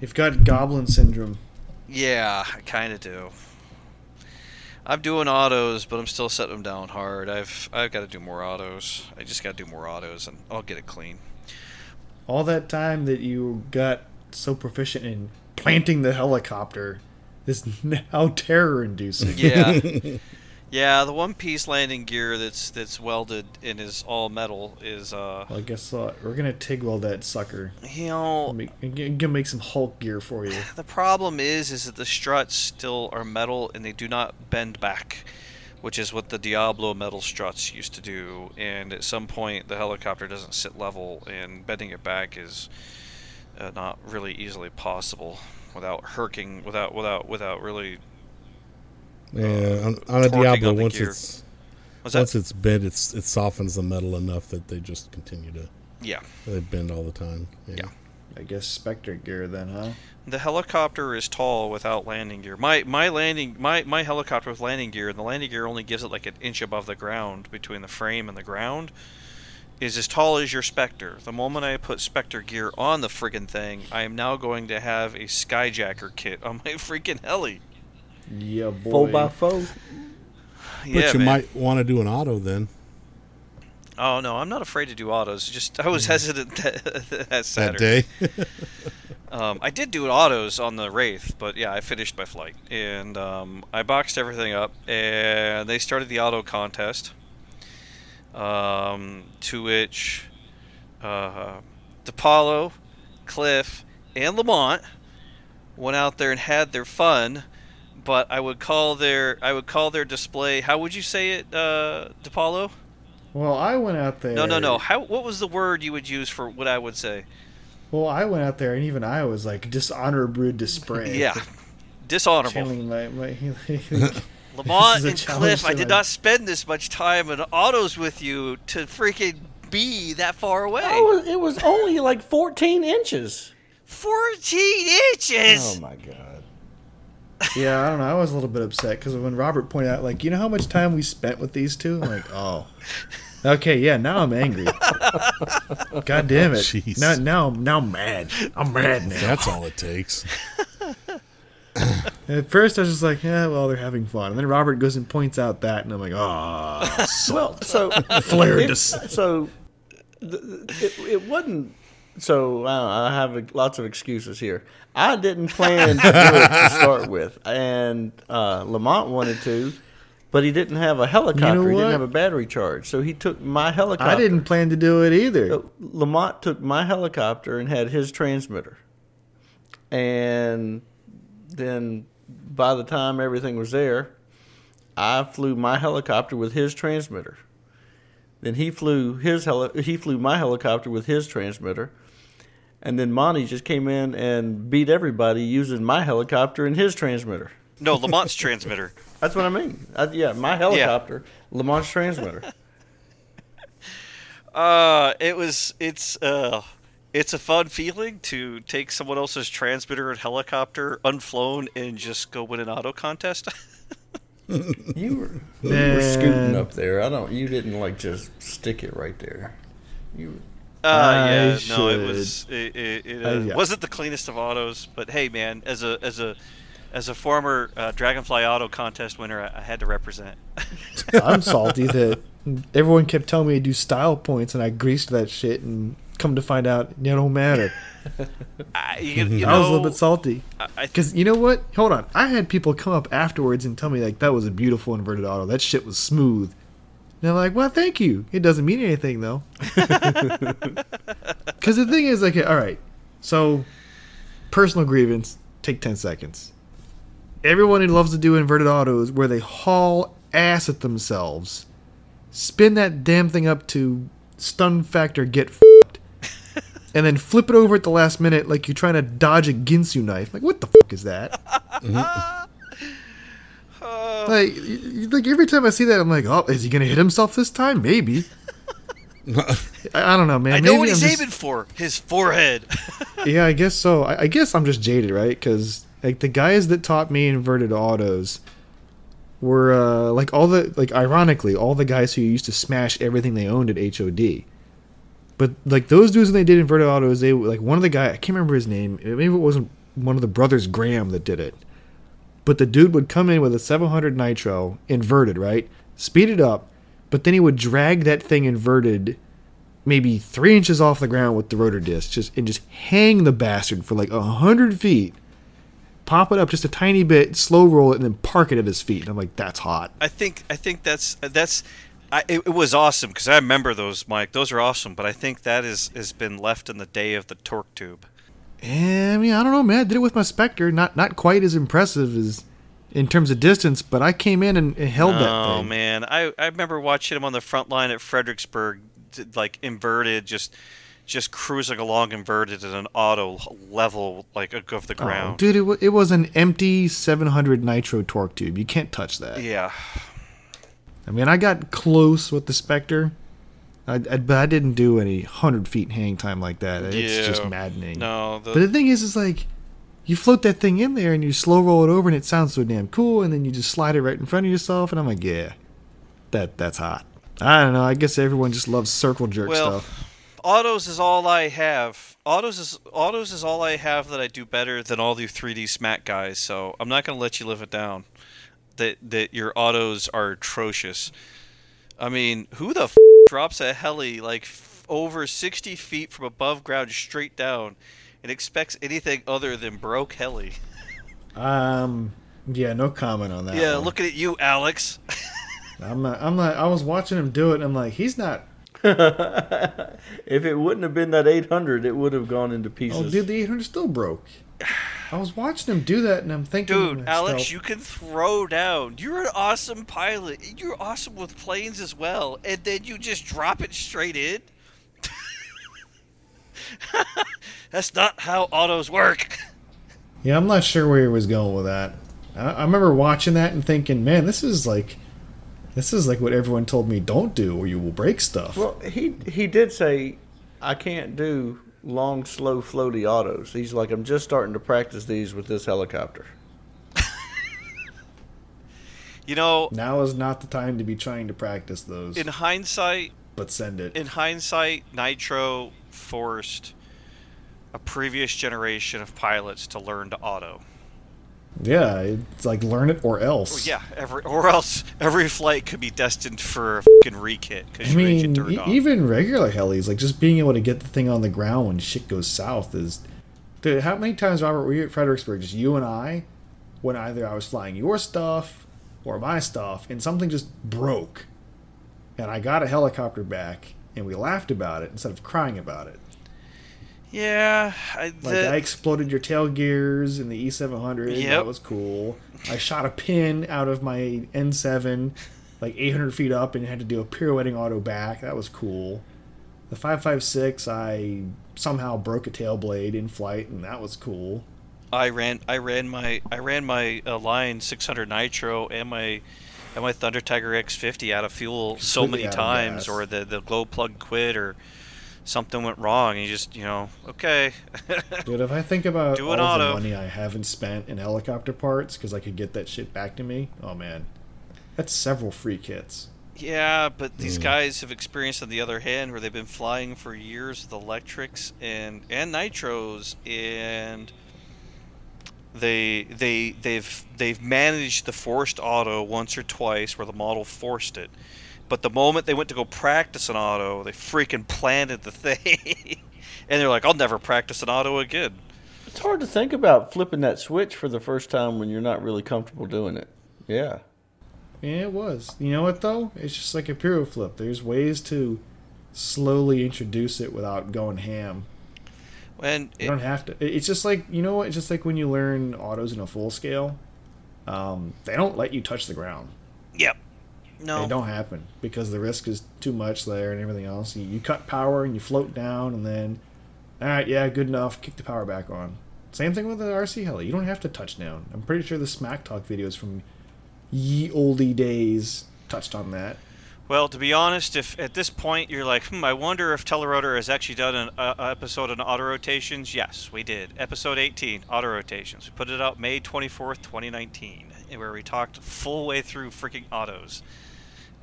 You've got goblin syndrome. Yeah, I kind of do. I'm doing autos, but I'm still setting them down hard. I've I've got to do more autos. I just got to do more autos, and I'll get it clean. All that time that you got so proficient in planting the helicopter is now terror inducing. Yeah, yeah. The one piece landing gear that's that's welded and is all metal is uh, Well, guess what? We're gonna TIG weld that sucker. you know, I'm gonna make some Hulk gear for you. The problem is, is that the struts still are metal and they do not bend back, which is what the Diablo metal struts used to do. And at some point, the helicopter doesn't sit level, and bending it back is uh, not really easily possible without herking, without without without really. Yeah. On, on a Diablo, on once gear. it's Was once that? it's bent, it's it softens the metal enough that they just continue to Yeah. they bend all the time. Yeah. I guess Spectre gear then, huh? The helicopter is tall without landing gear. My my landing my, my helicopter with landing gear, and the landing gear only gives it like an inch above the ground between the frame and the ground, is as tall as your Spectre. The moment I put Spectre gear on the friggin' thing, I am now going to have a Skyjacker kit on my freaking heli. Yeah, boy. Four by four. But you man. might want to do an auto then Oh no, I'm not afraid to do autos. Just I was hesitant that, that that Saturday. day. Um, I did do autos on the Wraith, but yeah, I finished my flight and um, I boxed everything up, and they started the auto contest. Um, to which uh, DiPaolo, Cliff, and Lamont went out there and had their fun. But I would call their I would call their display. How would you say it, uh, DiPaolo? Well, I went out there. No, no, no. How? What was the word you would use for what I would say? Well, I went out there, and even I was like dishonorable display. Yeah, dishonorable. channeling my my. Lamont This is a and Cliff, I did my- not spend this much time in autos with you to freaking be that far away. It was, it was only like 14 inches. 14 inches! Oh my god. Yeah, I don't know. I was a little bit upset because when Robert pointed out, like, you know how much time we spent with these two? I'm like, oh. Okay, yeah. Now I'm angry. God damn it! Jeez. Now, now, now I'm mad. I'm mad now. That's all it takes. At first, I was just like, yeah, well, they're having fun. And then Robert goes and points out that, and I'm like, oh, Well, so flared it, so it, it wasn't so uh, I have lots of excuses here. I didn't plan to do it to start with, and uh, Lamont wanted to, but he didn't have a helicopter. he didn't have a battery charge, so he took my helicopter. I didn't plan to do it either. So Lamont took my helicopter and had his transmitter, and then by the time everything was there, I flew my helicopter with his transmitter. Then he flew his heli- he flew my helicopter with his transmitter, and then Monty just came in and beat everybody using my helicopter and his transmitter. No, Lamont's transmitter. That's what I mean. I, yeah, my helicopter, Lamont's transmitter. Uh, it was it's uh it's a fun feeling to take someone else's transmitter and helicopter unflown and just go win an auto contest. You were, you were scooting up there. I don't. You didn't like just stick it right there. You. Uh, yeah, no, it was it, it, it uh, yeah. wasn't the cleanest of autos, but hey, man, as a as a as a former uh, Dragonfly Auto contest winner, I, I had to represent. I'm salty that everyone kept telling me to do style points, and I greased that shit, and come to find out, it don't matter. I, you, you I was a little bit salty. Because you know what? Hold on. I had people come up afterwards and tell me, like, that was a beautiful inverted auto. That shit was smooth. And I'm like, well, thank you. It doesn't mean anything, though. Because the thing is, like, all right. So, personal grievance, take 10 seconds. Everyone who loves to do inverted autos where they haul ass at themselves, spin that damn thing up to stun factor get f***ed, and then flip it over at the last minute like you're trying to dodge a Ginsu knife. Like, what the fuck is that? like, y- y- like every time I see that, I'm like, oh, is he gonna hit himself this time? Maybe. I, I don't know, man. I know Maybe what he's I'm just- aiming for. His forehead. yeah, I guess so. I, I guess I'm just jaded, right? Because like the guys that taught me inverted autos were uh, like all the like ironically all the guys who used to smash everything they owned at HOD. But like those dudes when they did inverted autos, they like one of the guy I can't remember his name. Maybe it wasn't one of the brothers Graham that did it. But the dude would come in with a 700 nitro inverted, right? Speed it up, but then he would drag that thing inverted maybe three inches off the ground with the rotor disc, just and just hang the bastard for like a hundred feet. Pop it up just a tiny bit, slow roll it, and then park it at his feet. And I'm like, that's hot. I think I think that's that's I, it, it was awesome because I remember those, Mike. Those are awesome, but I think that is has been left in the day of the torque tube. And, I mean, I don't know, man. I did it with my Spectre. Not not quite as impressive as in terms of distance, but I came in and, and held that Oh man, I, I remember watching him on the front line at Fredericksburg, like inverted, just just cruising along inverted at an auto level, like of the Oh, ground. dude, it, it was an empty 700 nitro torque tube. You can't touch that. yeah, I mean, I got close with the Spectre, I, I, but I didn't do any 100 feet hang time like that. It's just maddening. no, the, But the thing is, is like, you float that thing in there and you slow roll it over and it sounds so damn cool, and then you just slide it right in front of yourself, and I'm like, yeah, that that's hot. I don't know. I guess everyone just loves circle jerk well, stuff. autos is all I have. Autos is autos is all I have that I do better than all you 3D smack guys. So I'm not gonna let you live it down. That that your autos are atrocious. I mean, who the f- drops a heli like f- over 60 feet from above ground straight down and expects anything other than broke heli? Um, yeah, no comment on that. yeah, one. looking at you, Alex. I'm not. I'm not. I was watching him do it, and I'm like, he's not. if it wouldn't have been that 800, it would have gone into pieces. Oh, dude, the 800 still broke. I was watching him do that, and I'm thinking, Dude, Alex, stealth. you can throw down. You're an awesome pilot. You're awesome with planes as well. And then you just drop it straight in? That's not how autos work. Yeah, I'm not sure where he was going with that. I, I remember watching that and thinking, man, this is like, this is like what everyone told me don't do, or you will break stuff. Well, he he did say, I can't do long, slow, floaty autos. He's like, I'm just starting to practice these with this helicopter. You know, now is not the time to be trying to practice those, in hindsight, but send it. in hindsight, Nitro forced a previous generation of pilots to learn to auto. Yeah, it's like learn it or else. Oh, yeah, every or else every flight could be destined for a fucking rekit because I you mean, e- even regular helis, like just being able to get the thing on the ground when shit goes south is. Dude, how many times, Robert, were you at Fredericksburg, just you and I, when either I was flying your stuff or my stuff, and something just broke, and I got a helicopter back, and we laughed about it instead of crying about it. Yeah, I, Like I exploded your tail gears in the E700. Yep. That was cool. I shot a pin out of my N7, like 800 feet up, and had to do a pirouetting auto back. That was cool. The 556, I somehow broke a tail blade in flight, and that was cool. I ran I ran my I ran my uh, line 600 nitro and my and my Thunder Tiger X50 out of fuel so many times, or the the glow plug quit, or something went wrong, and you just you know okay. Dude, if I think about all an the money I haven't spent in helicopter parts because I could get that shit back to me, oh man, that's several free kits. Yeah, but Mm. these guys have experienced on the other hand where they've been flying for years with electrics and and nitros and they they they've they've managed the forced auto once or twice where the model forced it. But the moment they went to go practice an auto, they freaking planted the thing. and they're like, I'll never practice an auto again. It's hard to think about flipping that switch for the first time when you're not really comfortable doing it. Yeah. Yeah, it was. You know what though? It's just like a piro flip. There's ways to slowly introduce it without going ham. And You don't have to. It's just like you know what? It's just like when you learn autos in a full scale. Um, they don't let you touch the ground. yep. No. They don't happen because the risk is too much there and everything else. You, you cut power and you float down, and then, all right, yeah, good enough. Kick the power back on. Same thing with the RC heli. You don't have to touch down. I'm pretty sure the Smack Talk videos from ye oldie days touched on that. Well, to be honest, if at this point you're like, hmm, I wonder if Telerotor has actually done an uh, episode on auto rotations. Yes, we did. Episode 18, auto rotations. We put it out May 24th, 2019, where we talked full way through freaking autos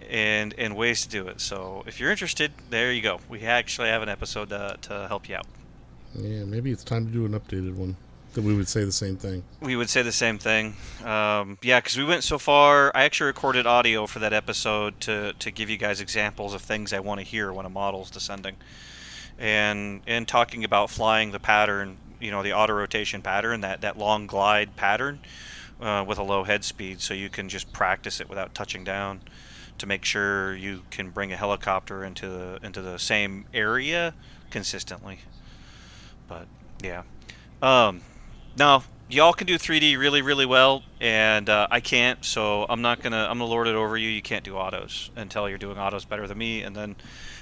and and ways to do it. So if you're interested, there you go. We actually have an episode to, to help you out. Yeah, maybe it's time to do an updated one that we would say the same thing. We would say the same thing. Um, yeah, because we went so far. I actually recorded audio for that episode to, to give you guys examples of things I want to hear when a model's descending, and and talking about flying the pattern, you know, the auto rotation pattern, that that long glide pattern, uh, with a low head speed, so you can just practice it without touching down, to make sure you can bring a helicopter into the into the same area consistently. But yeah. Um, no, y'all can do 3D really, really well, and uh, I can't. So I'm not gonna. I'm gonna lord it over you. You can't do autos until you're doing autos better than me, and then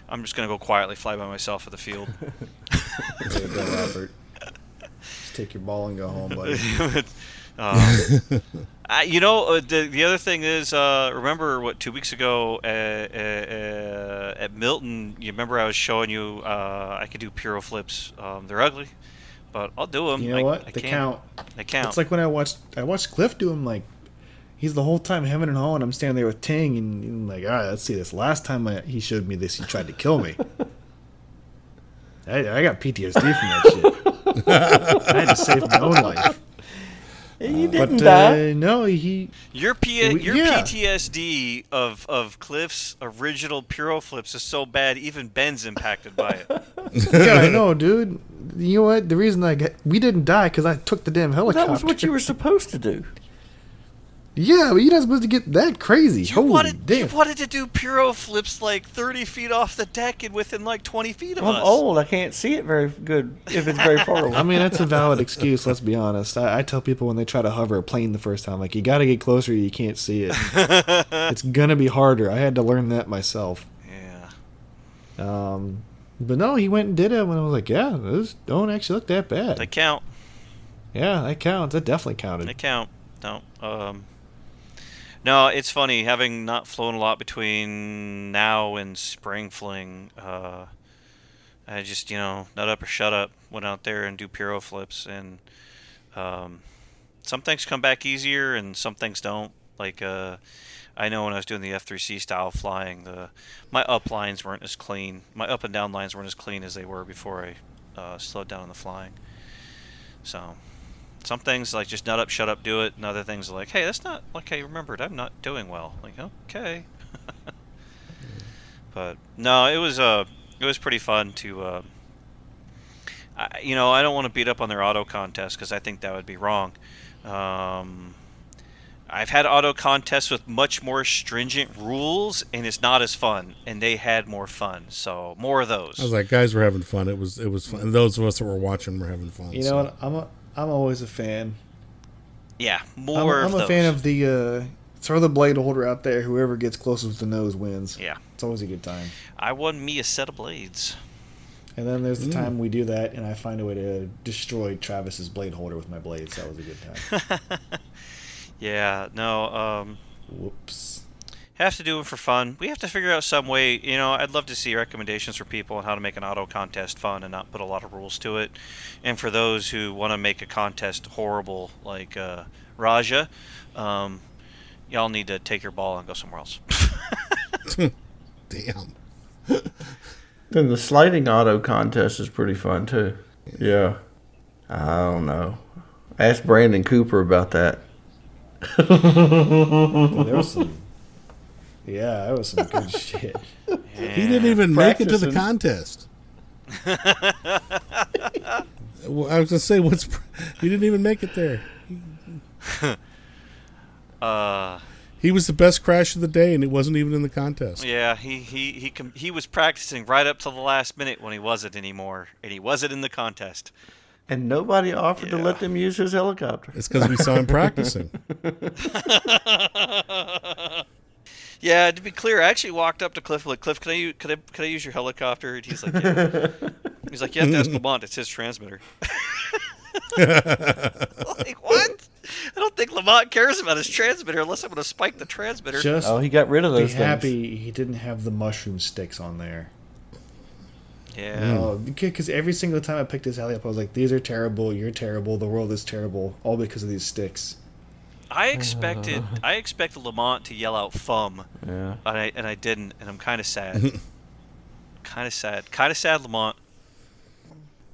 I'm just gonna go quietly fly by myself at the field. There you go, Robert. Just take your ball and go home, buddy. um, I, you know, uh, the the other thing is, uh, remember what two weeks ago uh, uh, uh, at Milton? You remember I was showing you uh, I could do puro flips. Um, they're ugly, but I'll do them. You know I, what? I they can. count. They count. It's like when I watched I watched Cliff do them. like he's the whole time hemming and hawing. I'm standing there with Ting and, and like, all right, let's see this. Last time I, he showed me this, he tried to kill me. I, I got PTSD from that shit. I had to save my own life. You But didn't die. uh, no, he Your P- We- your yeah. PTSD of of Cliff's original Puro flips is so bad, even Ben's impacted by it. yeah, I know, dude. You know what? The reason I got we didn't die because I took the damn helicopter. That was what you were supposed to do. Yeah, but you're not supposed to get that crazy. You Holy wanted damn! you wanted to do Puro flips like thirty feet off the deck and within like twenty feet of us. I'm old. I can't see it very good if it's very far away. I mean, that's a valid excuse. Let's be honest. I, I tell people when they try to hover a plane the first time, like you got to get closer. You can't see it. it's gonna be harder. I had to learn that myself. Yeah, Um, but no, he went and did it, and I was like, yeah, those don't actually look that bad. they count. yeah, that counts. That definitely counted. They count. No. Um. No, it's funny having not flown a lot between now and spring fling. Uh, I just you know nut up or shut up. Went out there and do Puro flips, and um, some things come back easier and some things don't. Like uh, I know when I was doing the F3C style flying, the my up lines weren't as clean. My up and down lines weren't as clean as they were before I uh, slowed down on the flying. So Some things like just nut up, shut up, do it, and other things are like, hey, that's not like I remembered. I'm not doing well. Like, okay. but no, it was uh, it was pretty fun to. Uh, I, you know, I don't want to beat up on their auto contest because I think that would be wrong. Um, I've had auto contests with much more stringent rules, and it's not as fun. And they had more fun, so more of those. I was like, guys were having fun. It was it was fun. And those of us that were watching were having fun. You so. know what? I'm a, I'm always a fan. yeah, I'm, more. I'm of a fan of the uh, throw the blade holder out there. Whoever gets closest to the nose wins. Yeah, It's always a good time. I won me a set of blades. And then there's the Mm. time we do that, and I find a way to destroy Travis's blade holder with my blades. That was a good time. Yeah, no. Um, Whoops. Have to do it for fun. We have to figure out some way. You know, I'd love to see recommendations for people on how to make an auto contest fun and not put a lot of rules to it. And for those who want to make a contest horrible, like uh, Raja, um, y'all need to take your ball and go somewhere else. Damn. Then the sliding auto contest is pretty fun too. Yeah. I don't know. Ask Brandon Cooper about that. Well, there was some. Yeah, that was some good shit. He didn't even make it to the contest. Well, I was gonna say, what's he didn't even make it there. uh, He was the best crash of the day, and it wasn't even in the contest. yeah, he he he com- he was practicing right up till the last minute when he wasn't anymore, and he wasn't in the contest. And nobody offered to let them use his helicopter. It's because we saw him practicing. Yeah, to be clear, I actually walked up to Cliff like, Cliff, can I use, could I could I use your helicopter? And he's like, yeah. he's like, you have to ask Lamont. It's his transmitter. like what? I don't think Lamont cares about his transmitter unless I'm going to spike the transmitter. Just Oh, he got rid of be those things. happy he didn't have the mushroom sticks on there. yeah. Hmm. Oh, because every single time I picked this alley up, I was like, "These are terrible. You're terrible. The world is terrible. All because of these sticks." I expected I expected Lamont to yell out "fum," Yeah. and I and I didn't, and I'm kind of sad. kind of sad. Kind of sad, Lamont.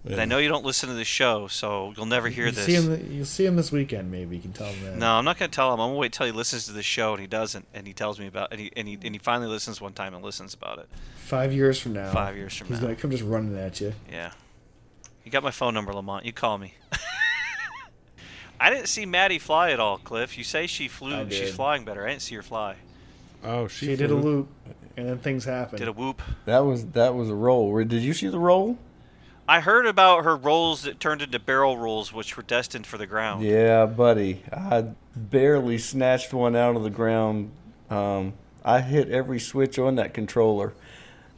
And I know you don't listen to the show, so you'll never hear you this. See him, you'll see him this weekend. Maybe you can tell him that. No, I'm not gonna tell him. I'm gonna wait till he listens to the show, and he doesn't, and he tells me about, and he and he, and he finally listens one time and listens about it. Five years from now. Five years from he's now. gonna come just running at you. Yeah, you got my phone number, Lamont. You call me. I didn't see Maddie fly at all, Cliff. You say she flew. She's flying better. I didn't see her fly. Oh, she, She did a loop, and then things happened. Did a whoop. That was that was a roll. Where- Did you see the roll? I heard about her rolls that turned into barrel rolls, which were destined for the ground. Yeah, buddy. I barely snatched one out of the ground. Um, I hit every switch on that controller,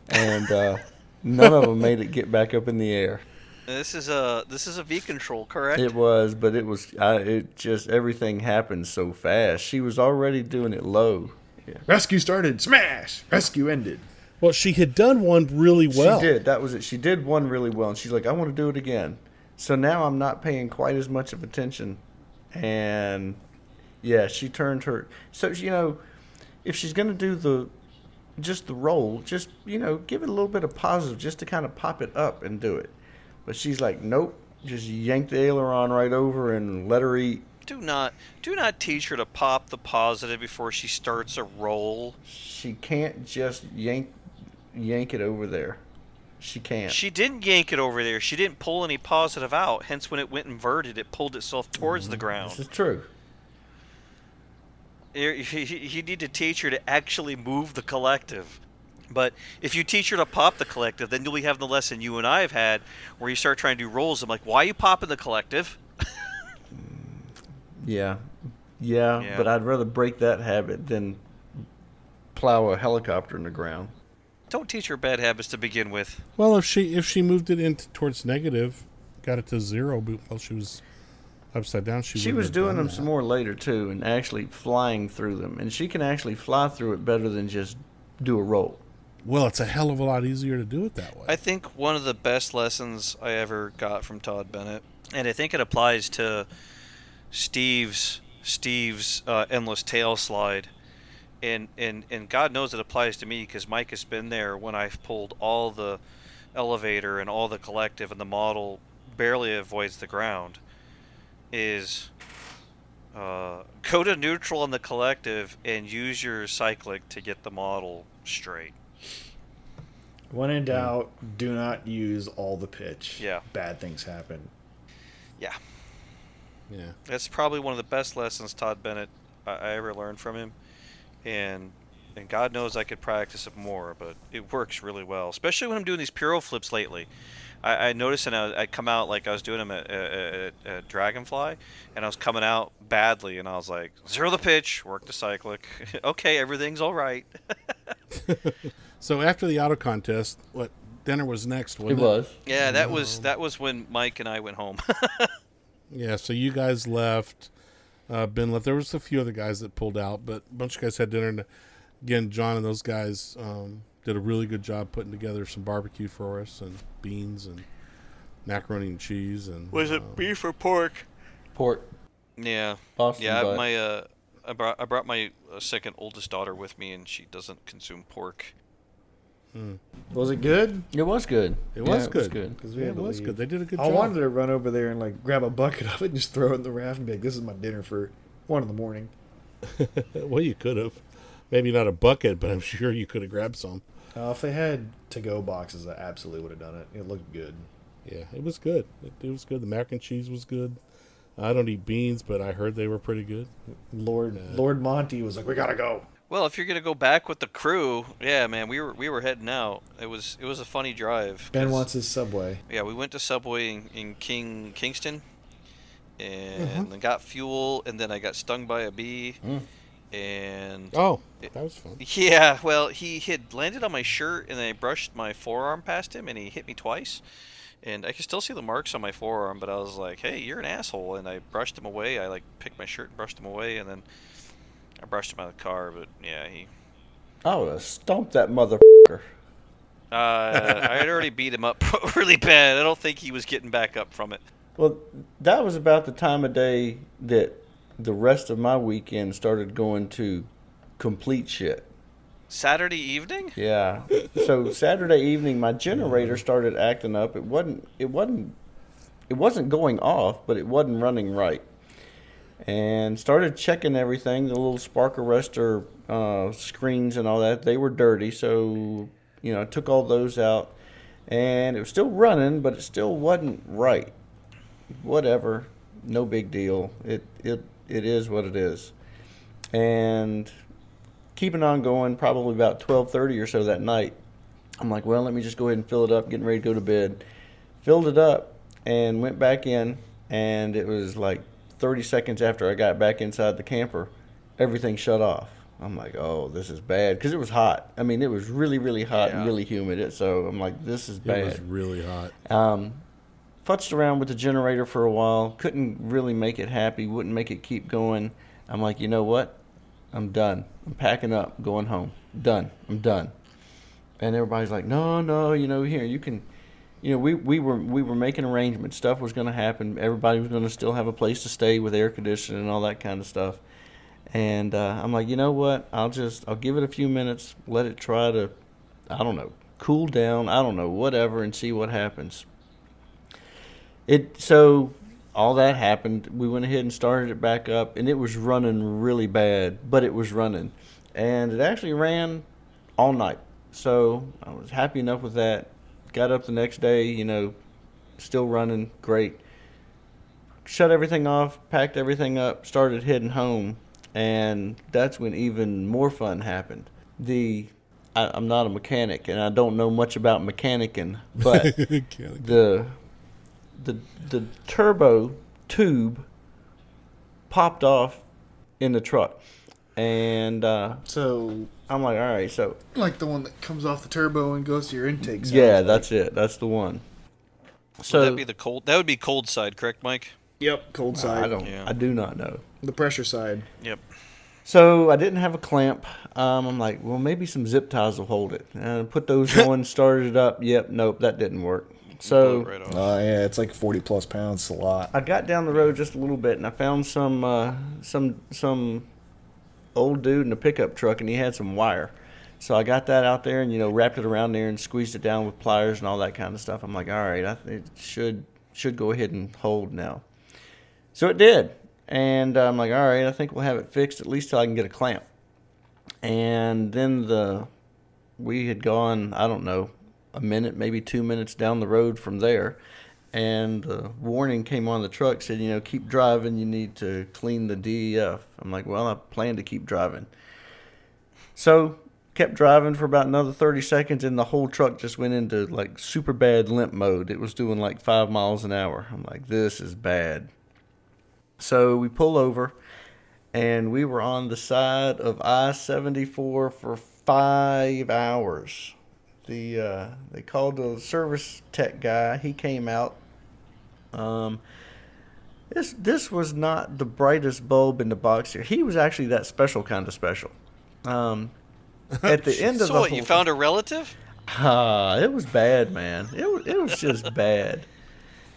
and uh, none of them made it get back up in the air. This is a this is a V control, correct? It was, but it was. I, it just everything happened so fast. She was already doing it low. Rescue started. Smash. Rescue ended. Well, she had done one really well. She did. That was it. She did one really well, and she's like, "I want to do it again." So now I'm not paying quite as much of attention, and yeah, she turned her. So you know, if she's gonna do the just the roll, just you know, give it a little bit of positive, just to kind of pop it up and do it. But she's like, "Nope." Just yank the aileron right over and let her eat. Do not do not teach her to pop the positive before she starts a roll. She can't just yank yank it over there. She can't. She didn't yank it over there. She didn't pull any positive out. Hence, when it went inverted, it pulled itself towards the mm-hmm. ground. This is true. You you need to teach her to actually move the collective. But if you teach her to pop the collective, then you'll be having the lesson you and I have had, where you start trying to do rolls. I'm like, why are you popping the collective? Yeah. yeah. Yeah. but I'd rather break that habit than plow a helicopter in the ground. Don't teach her bad habits to begin with. Well, if she if she moved it into towards negative, got it to zero, but while she was upside down, she She was have doing them that. some more later too, and actually flying through them. And she can actually fly through it better than just do a roll. Well, it's a hell of a lot easier to do it that way. I think one of the best lessons I ever got from Todd Bennett, and I think it applies to Steve's Steve's uh, endless tail slide, and and and God knows it applies to me because Mike has been there when I've pulled all the elevator and all the collective and the model barely avoids the ground. is uh, go to neutral on the collective and use your cyclic to get the model straight. When in doubt, do not use all the pitch. Yeah. Bad things happen. Yeah, Yeah. that's probably one of the best lessons Todd Bennett I, I ever learned from him, and and God knows I could practice it more, but it works really well, especially when I'm doing these piro flips lately. I, I noticed, and I, I'd come out like I was doing them at, at, at, at Dragonfly, and I was coming out badly, and I was like, zero the pitch, work the cyclic. okay, everything's all right. So after the auto contest, what dinner was next? It Wasn't was. yeah, that was that was when Mike and I went home. Yeah. So you guys left. Uh, ben left. There was a few other guys that pulled out, but a bunch of guys had dinner. And again, John and those guys um, did a really good job putting together some barbecue for us and beans and macaroni and cheese and Was it um, beef or pork? Pork. Yeah, Boston yeah. butt. My uh, I brought I brought my uh, second oldest daughter with me, and she doesn't consume pork. Was it good? It was good. It was Yeah, good. It was good. Because we Yeah, had it was leave. good. They did a good job. I job. wanted to run over there and like grab a bucket of it and just throw it in the raft and be like, "This is my dinner for one in the morning." well, you could have. Maybe not a bucket, but I'm sure you could have grabbed some. Uh, if they had to-go boxes, I absolutely would have done it. It looked good. Yeah, it was good. It, it was good. The mac and cheese was good. I don't eat beans, but I heard they were pretty good. Lord Lord Monty was like, "We gotta go." Well, if you're gonna go back with the crew, yeah, man, we were we were heading out. It was it was a funny drive. Ben wants his Subway. Yeah, we went to Subway in, in King Kingston, and Mm-hmm. then got fuel, and then I got stung by a bee, and Oh, that was fun. yeah, well, he had landed on my shirt, and I brushed my forearm past him, and he hit me twice. And I can still see the marks on my forearm, but I was like, "Hey, you're an asshole!" And I brushed him away. I like picked my shirt and brushed him away, and then I brushed him out of the car. But yeah, he. I would have stomped that motherfucker. Uh, I had already beat him up really bad. I don't think he was getting back up from it. Well, that was about the time of day that the rest of my weekend started going to complete shit. Saturday evening? Yeah. So Saturday evening, my generator started acting up. It wasn't. It wasn't. It wasn't going off, but it wasn't running right. And started checking everything. The little spark arrestor uh, screens and all that. They were dirty, so you know, I took all those out, and it was still running, but it still wasn't right. Whatever. No big deal. It it it is what it is. And keeping on going probably about 12:30 or so that night. I'm like, well, let me just go ahead and fill it up, getting ready to go to bed. Filled it up and went back in and it was like 30 seconds after I got back inside the camper, everything shut off. I'm like, "Oh, this is bad" because it was hot. I mean, it was really really hot and really humid. So I'm like, "This is bad. It bad." was really hot. Um, futzed around with the generator for a while. Couldn't really make it happy. Wouldn't make it keep going. I'm like, you know what? I'm done. I'm packing up, going home. Done. I'm done. And everybody's like, no, no, you know, here you can. You know, we, we were we were making arrangements. Stuff was going to happen. Everybody was going to still have a place to stay with air conditioning and all that kind of stuff. And uh, I'm like, you know what? I'll just I'll give it a few minutes. Let it try to, I don't know, cool down. I don't know, whatever, and see what happens. It so all that happened. We went ahead and started it back up, and it was running really bad, but it was running, and it actually ran all night. So I was happy enough with that. Got up the next day, you know, still running great. Shut everything off, packed everything up, started heading home, and that's when even more fun happened. The I, I'm not a mechanic, and I don't know much about mechanicking, but Can't- the the the turbo tube popped off in the truck, and uh, So, I'm like, all right, so like the one that comes off the turbo and goes to your intake. sounds yeah, like. that's it, that's the one. Would So that be the cold? That would be cold side, correct, Mike? Yep, cold side. I don't, Yeah. I do not know. The pressure side. Yep. So I didn't have a clamp. Um, I'm like, well, maybe some zip ties will hold it. And I put those on, started it up. Yep, nope, that didn't work. So Blow it right. Uh, yeah, it's like 40 plus pounds. It's a lot. I got down the road just a little bit, and I found some uh, some some old dude in a pickup truck, and he had some wire. So I got that out there, and you know, wrapped it around there, and squeezed it down with pliers and all that kind of stuff. I'm like, all right, I, it should should go ahead and hold now. So it did. And I'm like, all right, I think we'll have it fixed at least till I can get a clamp. And then the we had gone, I don't know, a minute, maybe two minutes down the road from there. And the warning came on the truck said, you know, keep driving. You need to clean the DEF. I'm like, well, I plan to keep driving. So kept driving for about another 30 seconds, and the whole truck just went into like super bad limp mode. It was doing like five miles an hour. I'm like, this is bad. So we pull over, and we were on the side of I 74 for five hours. The uh, they called the service tech guy. He came out. Um, this this was not the brightest bulb in the box here. He was actually that special kind of special. Um, at the end of So the what? whole You found a relative? Ah, it was bad, man. It was, it was just bad.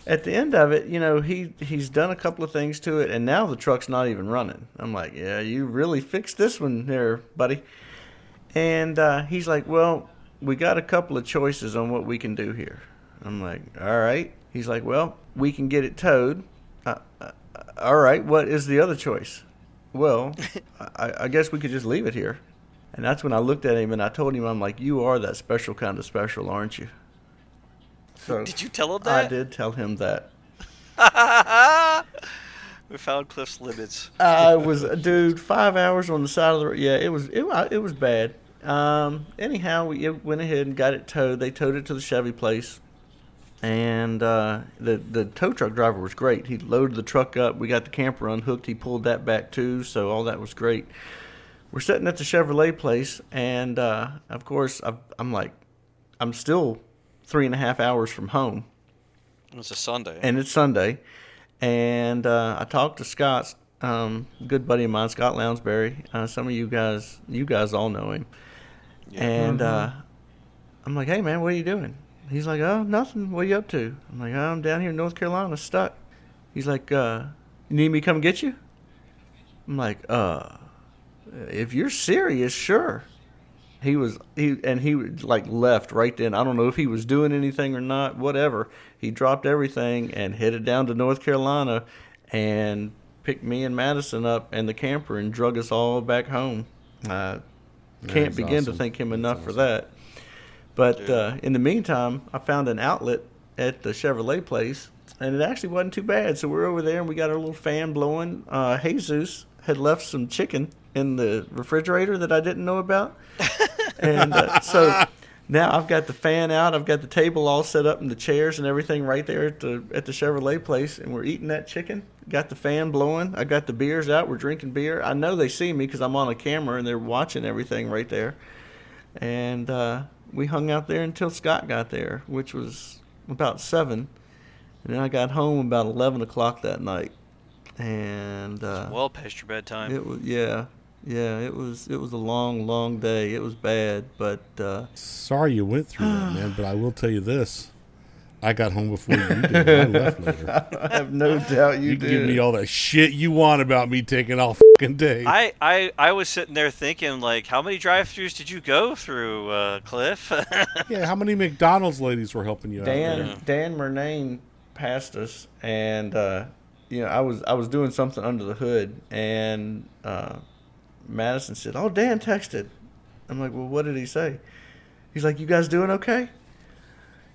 At the end of it, you know, he he's done a couple of things to it, and now the truck's not even running. I'm like, yeah, you really fixed this one there, buddy. And uh, he's like, well, we got a couple of choices on what we can do here. I'm like, all right. He's like, well, we can get it towed. Uh, uh, all right. What is the other choice? Well, I, I guess we could just leave it here. And that's when I looked at him and I told him, I'm like, you are that special kind of special, aren't you? So Did you tell him that? I did tell him that. we found Cliff's limits. I was, dude, five hours on the side of the road. Yeah, it was, it, it was bad. Um, anyhow, we went ahead and got it towed. They towed it to the Chevy place, and uh, the the tow truck driver was great. He loaded the truck up. We got the camper unhooked. He pulled that back too, so all that was great. We're sitting at the Chevrolet place, and uh, of course, I've, I'm like, I'm still three and a half hours from home It's a Sunday. and it's Sunday. And uh, I talked to Scott, um, good buddy of mine, Scott Lounsbury. Uh, some of you guys, you guys all know him. And uh, I'm like, hey man, what are you doing? He's like, oh, nothing. What are you up to? I'm like, oh, I'm down here in North Carolina, stuck. He's like, uh, you need me to come get you? I'm like, uh, if you're serious, sure. He was he and he like left right then. I don't know if he was doing anything or not. Whatever. He dropped everything and headed down to North Carolina, and picked me and Madison up and the camper and drug us all back home. Uh, can't That's begin to thank him enough for awesome. that. But uh, in the meantime, I found an outlet at the Chevrolet place, and it actually wasn't too bad. So we're over there, and we got our little fan blowing. Uh, Jesus had left some chicken in the refrigerator that I didn't know about, and uh, so now I've got the fan out. I've got the table all set up and the chairs and everything right there at the at the Chevrolet place, and we're eating that chicken. Got the fan blowing. I got the beers out. We're drinking beer. I know they see me because I'm on a camera and they're watching everything right there. And uh, we hung out there until Scott got there, which was about seven. And then I got home about eleven o'clock that night. And uh, well past your bedtime. it was yeah, yeah. It was it was a long, long day. It was bad, but uh, Sorry you went through that, man, but I will tell you this. I got home before you did. I left later. I have no doubt you, You, did. give me all that shit you want about me taking all fucking day. I, I, I was sitting there thinking, like, how many drive-throughs did you go through, uh, Cliff? yeah, how many McDonald's ladies were helping you out? Dan there? Dan Murnane passed us, and uh, you know I was I was doing something under the hood, and uh, Madison said, "Oh, Dan texted." I'm like, "Well, what did he say?" He's like, "You guys doing okay?"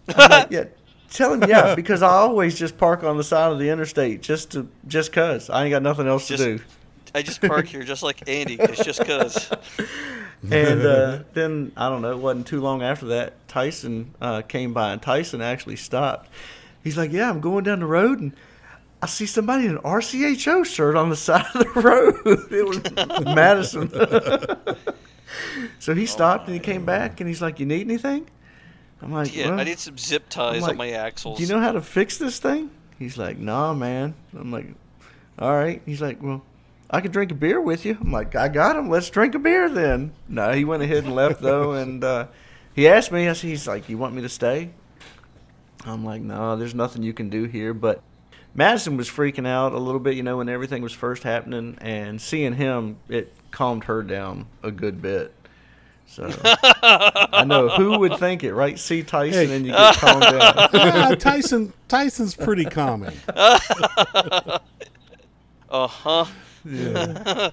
I'm like, "Yeah." Tell him yeah, because I always just park on the side of the interstate just to just cause I ain't got nothing else Just- to do. I just park here just like Andy. It's just cause. and uh, then I don't know. It wasn't too long after that. Tyson uh, came by, and Tyson actually stopped. He's like, "Yeah, I'm going down the road, and I see somebody in an RCHO shirt on the side of the road. it was Madison." so he stopped and he came back, and he's like, "You need anything?" I'm like, Yeah, "Well, I need some zip ties like, on my axles. do you know how to fix this thing?" He's like, "Nah, man." I'm like, "All right." He's like, "Well." I could drink a beer with you. I'm like, I got him. Let's drink a beer then. No, he went ahead and left though, and uh, he asked me. I said, He's like, you want me to stay? I'm like, no, there's nothing you can do here. But Madison was freaking out a little bit, you know, when everything was first happening, and seeing him, it calmed her down a good bit. So I know who would think it, right? See Tyson Hey. and you get calmed down. Ah, Tyson Tyson's pretty common. Uh huh. Yeah.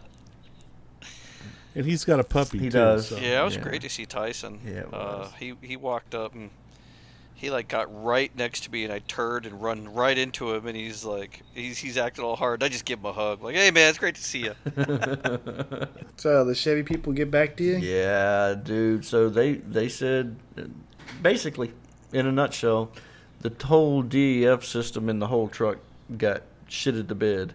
And he's got a puppy He too. does. so- Yeah, it was Yeah. great to see Tyson. Yeah, it Uh, he he walked up and he like got right next to me, and I turned and run right into him, and he's like, he's he's acting all hard. I just give him a hug, like, hey man, it's great to see you. So the Chevy people get back to you? Yeah, dude. So they they said, basically, in a nutshell, the whole DEF system in the whole truck got shitted to bed,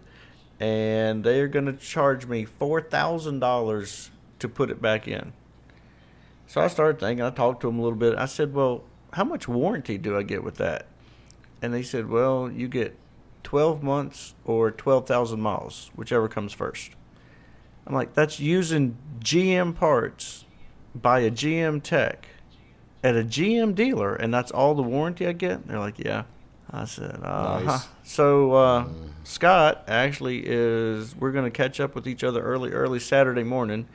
and they are going to charge me four thousand dollars to put it back in. So I started thinking. I talked to him a little bit. I said, "Well, how much warranty do I get with that?" And they said, "Well, you get twelve months or twelve thousand miles, whichever comes first. I'm like, that's using GM parts by a GM tech at a GM dealer, and that's all the warranty I get? They're like, yeah. I said, uh Nice. So uh, Scott actually is. We're going to catch up with each other early, early Saturday morning.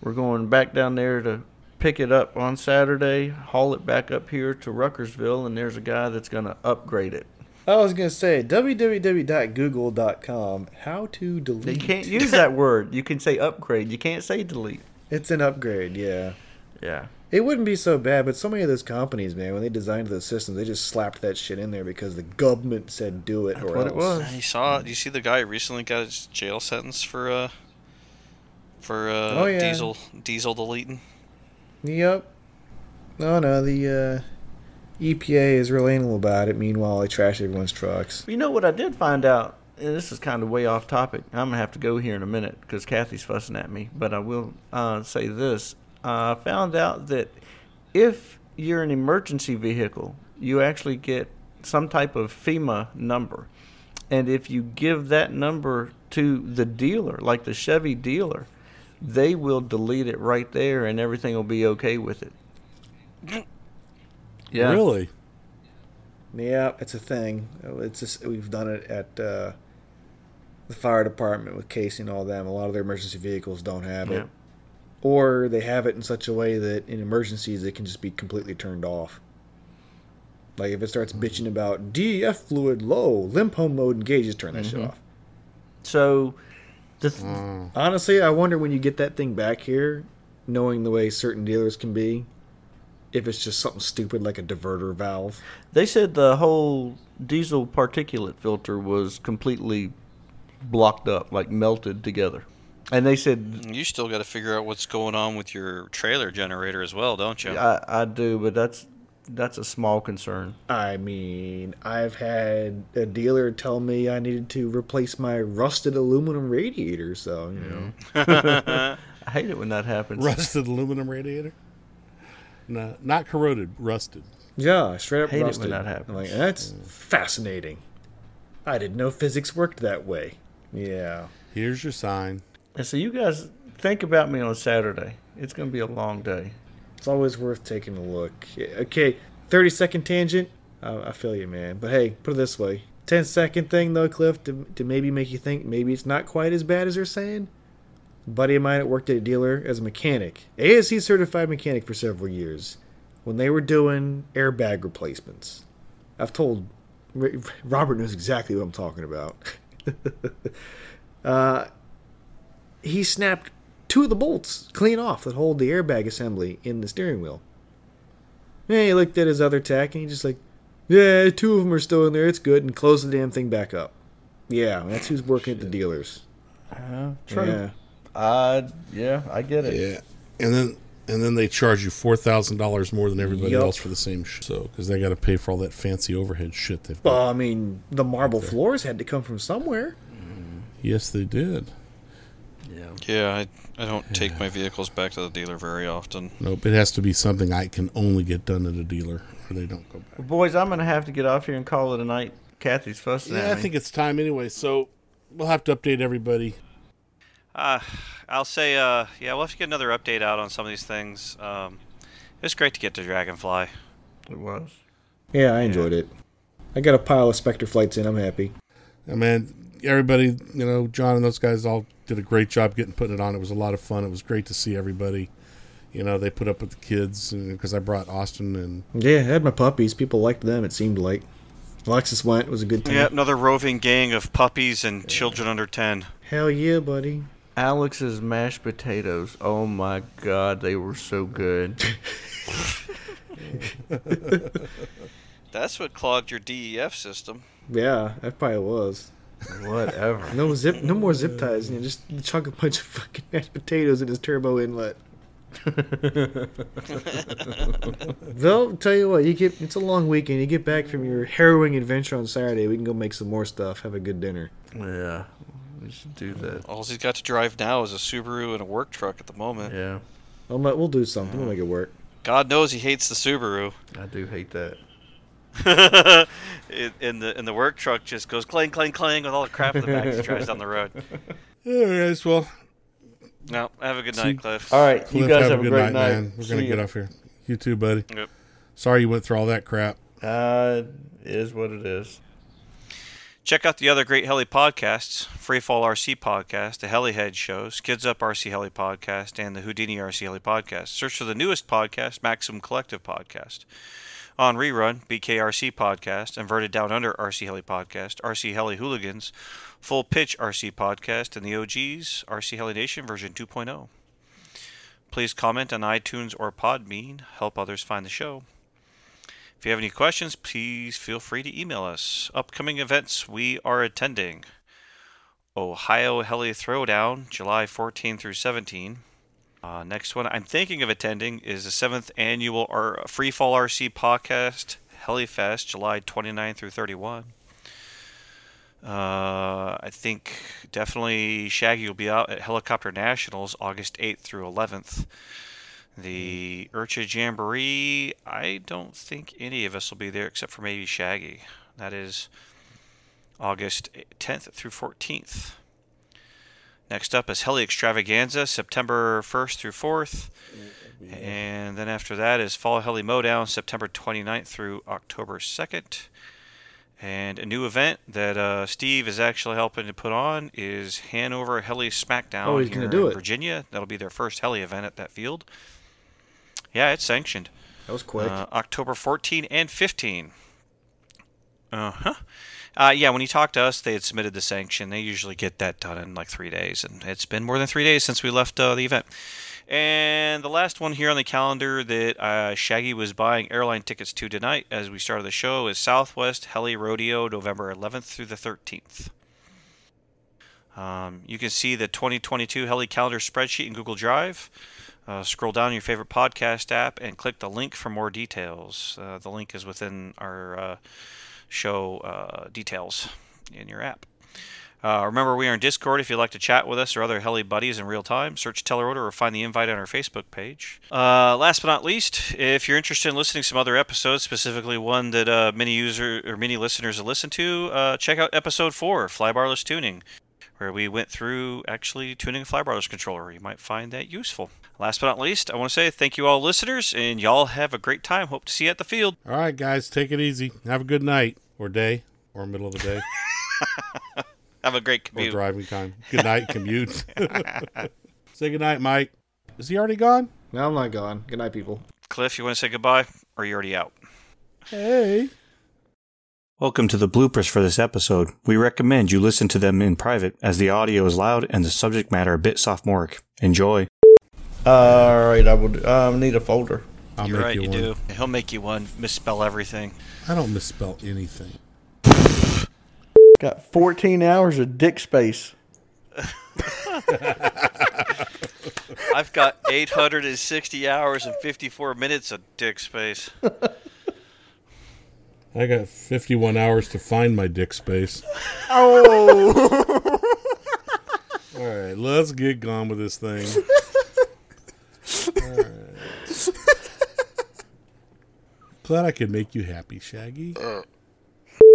We're going back down there to pick it up on Saturday, haul it back up here to Ruckersville, and there's a guy that's going to upgrade it. I was gonna say www.google.com. How to delete? You can't use that word. You can say upgrade. You can't say delete. It's an upgrade. Yeah. Yeah. It wouldn't be so bad, but so many of those companies, man, when they designed the systems, they just slapped that shit in there because the government said do it or what else. it was. You saw? Do You see the guy recently got his jail sentence for uh for uh Oh, yeah. diesel diesel deleting. Yep. No, no, the uh, EPA is real anal about it. Meanwhile, they trash everyone's trucks. You know what I did find out? And this is kind of way off topic. I'm gonna have to go here in a minute because Kathy's fussing at me. But I will uh, say this: I found out that if you're an emergency vehicle, you actually get some type of FEMA number, and if you give that number to the dealer, like the Chevy dealer, they will delete it right there, and everything will be okay with it. Yeah. Really? Yeah, it's a thing. It's just, we've done it at uh, the fire department with Casey and all them. A lot of their emergency vehicles don't have Yeah. it, or they have it in such a way that in emergencies it can just be completely turned off. Like if it starts bitching about DEF fluid low, limp home mode engaged, just turn that shit Mhm. off. So, the th- Mm. Honestly, I wonder when you get that thing back here, knowing the way certain dealers can be, if it's just something stupid like a diverter valve. They said the whole diesel particulate filter was completely blocked up, like melted together. And they said, You still got to figure out what's going on with your trailer generator as well, don't you? I, I do, but that's that's a small concern. I mean, I've had a dealer tell me I needed to replace my rusted aluminum radiator, so, you mm-hmm. know. I hate it when that happens. Rusted aluminum radiator? No, not corroded, rusted. Yeah, straight up Hate it when rusted. that happens. I'm like, that's mm. fascinating. I didn't know physics worked that way. Yeah. Here's your sign. And so you guys think about me on Saturday. It's going to be a long day. It's always worth taking a look. Okay, 30 second tangent. Uh, I feel you, man. But hey, put it this way 10 second thing, though, Cliff, to, to maybe make you think maybe it's not quite as bad as they're saying. A buddy of mine that worked at a dealer as a mechanic, ASC certified mechanic for several years, when they were doing airbag replacements. I've told Robert knows exactly what I'm talking about. uh, he snapped two of the bolts clean off that hold the airbag assembly in the steering wheel. Yeah, he looked at his other tech and he just like, yeah, two of them are still in there. It's good, and closed the damn thing back up. Yeah, that's who's working at the dealers. Uh, true. Yeah. I yeah, I get it. Yeah, and then and then they charge you four thousand dollars more than everybody Yup. else for the same shit. So because they got to pay for all that fancy overhead shit they've got. Well, I mean, the marble floors had to come from somewhere. yes, they did. Yeah. yeah, I, I don't take my vehicles back to the dealer very often. Nope, it has to be something I can only get done at a dealer, or they don't go back. Well, boys, I'm going to have to get off here and call it a night. Kathy's fussing Yeah, at I think it's time anyway. So we'll have to update everybody. Uh, I'll say, uh, yeah, we'll have to get another update out on some of these things. Um, it was great to get to Dragonfly. it was. Yeah, I enjoyed it. I got a pile of Spectre flights in. I'm happy. I mean, everybody, you know, John and those guys all did a great job getting putting it on. It was a lot of fun. It was great to see everybody. You know, they put up with the kids because I brought Austin and Yeah, I had my puppies. People liked them. It seemed like. Alexis went. It was a good time. Yeah, another roving gang of puppies and children under 10. Hell yeah, buddy. Alex's mashed potatoes. Oh my god, they were so good. That's what clogged your DEF system. Yeah, that probably was. Whatever. No zip, no more zip ties. You know, just chuck a bunch of fucking mashed potatoes in his turbo inlet. Well, tell you what, you get it's a long weekend. You get back from your harrowing adventure on Saturday. We can go make some more stuff. Have a good dinner. Yeah, we should do that. All he's got to drive now is a Subaru and a work truck at the moment. Yeah, I'll, ma- we'll do something. We'll mm. make it work. God knows he hates the Subaru. I do hate that. in, in the in the work truck just goes clang clang clang with all the crap in the back as he drives down the road. All right, well, No, have a good See- night, Cliff. All right, Cliff, you guys have, have, a good great night, night. man. We're gonna See get off here. You too, buddy. Yep. Sorry you went through all that crap. Uh, it is what it is. Check out the other great heli podcasts: Freefall RC podcast, the Helihead shows, Kids Up RC Heli podcast, and the Houdini RC Heli podcast. Search for the newest podcast, Maximum Collective podcast. On rerun, BKRC podcast, Inverted Down Under RC Heli podcast, RC Heli Hooligans, Full Pitch RC podcast, and the OGs RC Heli Nation version 2.0. Please comment on iTunes or Podbean. Help others find the show. If you have any questions, please feel free to email us. Upcoming events we are attending Ohio Heli Throwdown, July 14 through 17. Uh, next one I'm thinking of attending is the 7th annual R- Freefall RC Podcast HeliFest, July 29 through 31. Uh, I think definitely Shaggy will be out at Helicopter Nationals August 8th through 11th. The IRCHA Jamboree, I don't think any of us will be there except for maybe Shaggy. That is August 10th through 14th. Next up is Heli Extravaganza, September 1st through 4th. And then after that is Fall Heli Mowdown, September 29th through October 2nd. And a new event that uh, Steve is actually helping to put on is Hanover Heli Smackdown Oh, he's here gonna do in it. Virginia. That'll be their first heli event at that field. Yeah, it's sanctioned. That was quick. Uh, October 14 and 15. Uh-huh. Uh Yeah, when he talked to us, they had submitted the sanction. They usually get that done in like three days, and it's been more than three days since we left uh, the event. And the last one here on the calendar that uh, Shaggy was buying airline tickets to tonight as we started the show is Southwest Heli Rodeo, November 11th through the 13th. Um, you can see the 2022 Heli calendar spreadsheet in Google Drive. Uh, scroll down your favorite podcast app and click the link for more details. Uh, the link is within our uh, show uh, details in your app. Uh, remember, we are in Discord if you'd like to chat with us or other Heli buddies in real time. Search Telerotor or find the invite on our Facebook page. Uh, last but not least, if you're interested in listening to some other episodes, specifically one that uh, many user or many listeners have listened to, uh, check out episode four, Flybarless Tuning, where we went through actually tuning a Flybarless controller. You might find that useful. Last but not least, I want to say thank you all listeners, and y'all have a great time. Hope to see you at the field. All right, guys, take it easy. Have a good night or day or middle of the day Have a great or commute. driving time. Good night, commute. Say good night, Mike. Is he already gone? no, I'm not gone. Good night, people. Cliff, you want to say goodbye? Or are you already out? Hey. Welcome to the bloopers for this episode. We recommend you listen to them in private as the audio is loud and the subject matter a bit sophomoric. Enjoy. All right, I will um, need a folder. I'll You're make right, you, you one. do. He'll make you one. Misspell everything. I don't misspell anything. Got 14 hours of dick space. I've got 860 hours and 54 minutes of dick space. I got 51 hours to find my dick space. Oh! All right, let's get gone with this thing. All right. Glad I could make you happy, Shaggy. Uh,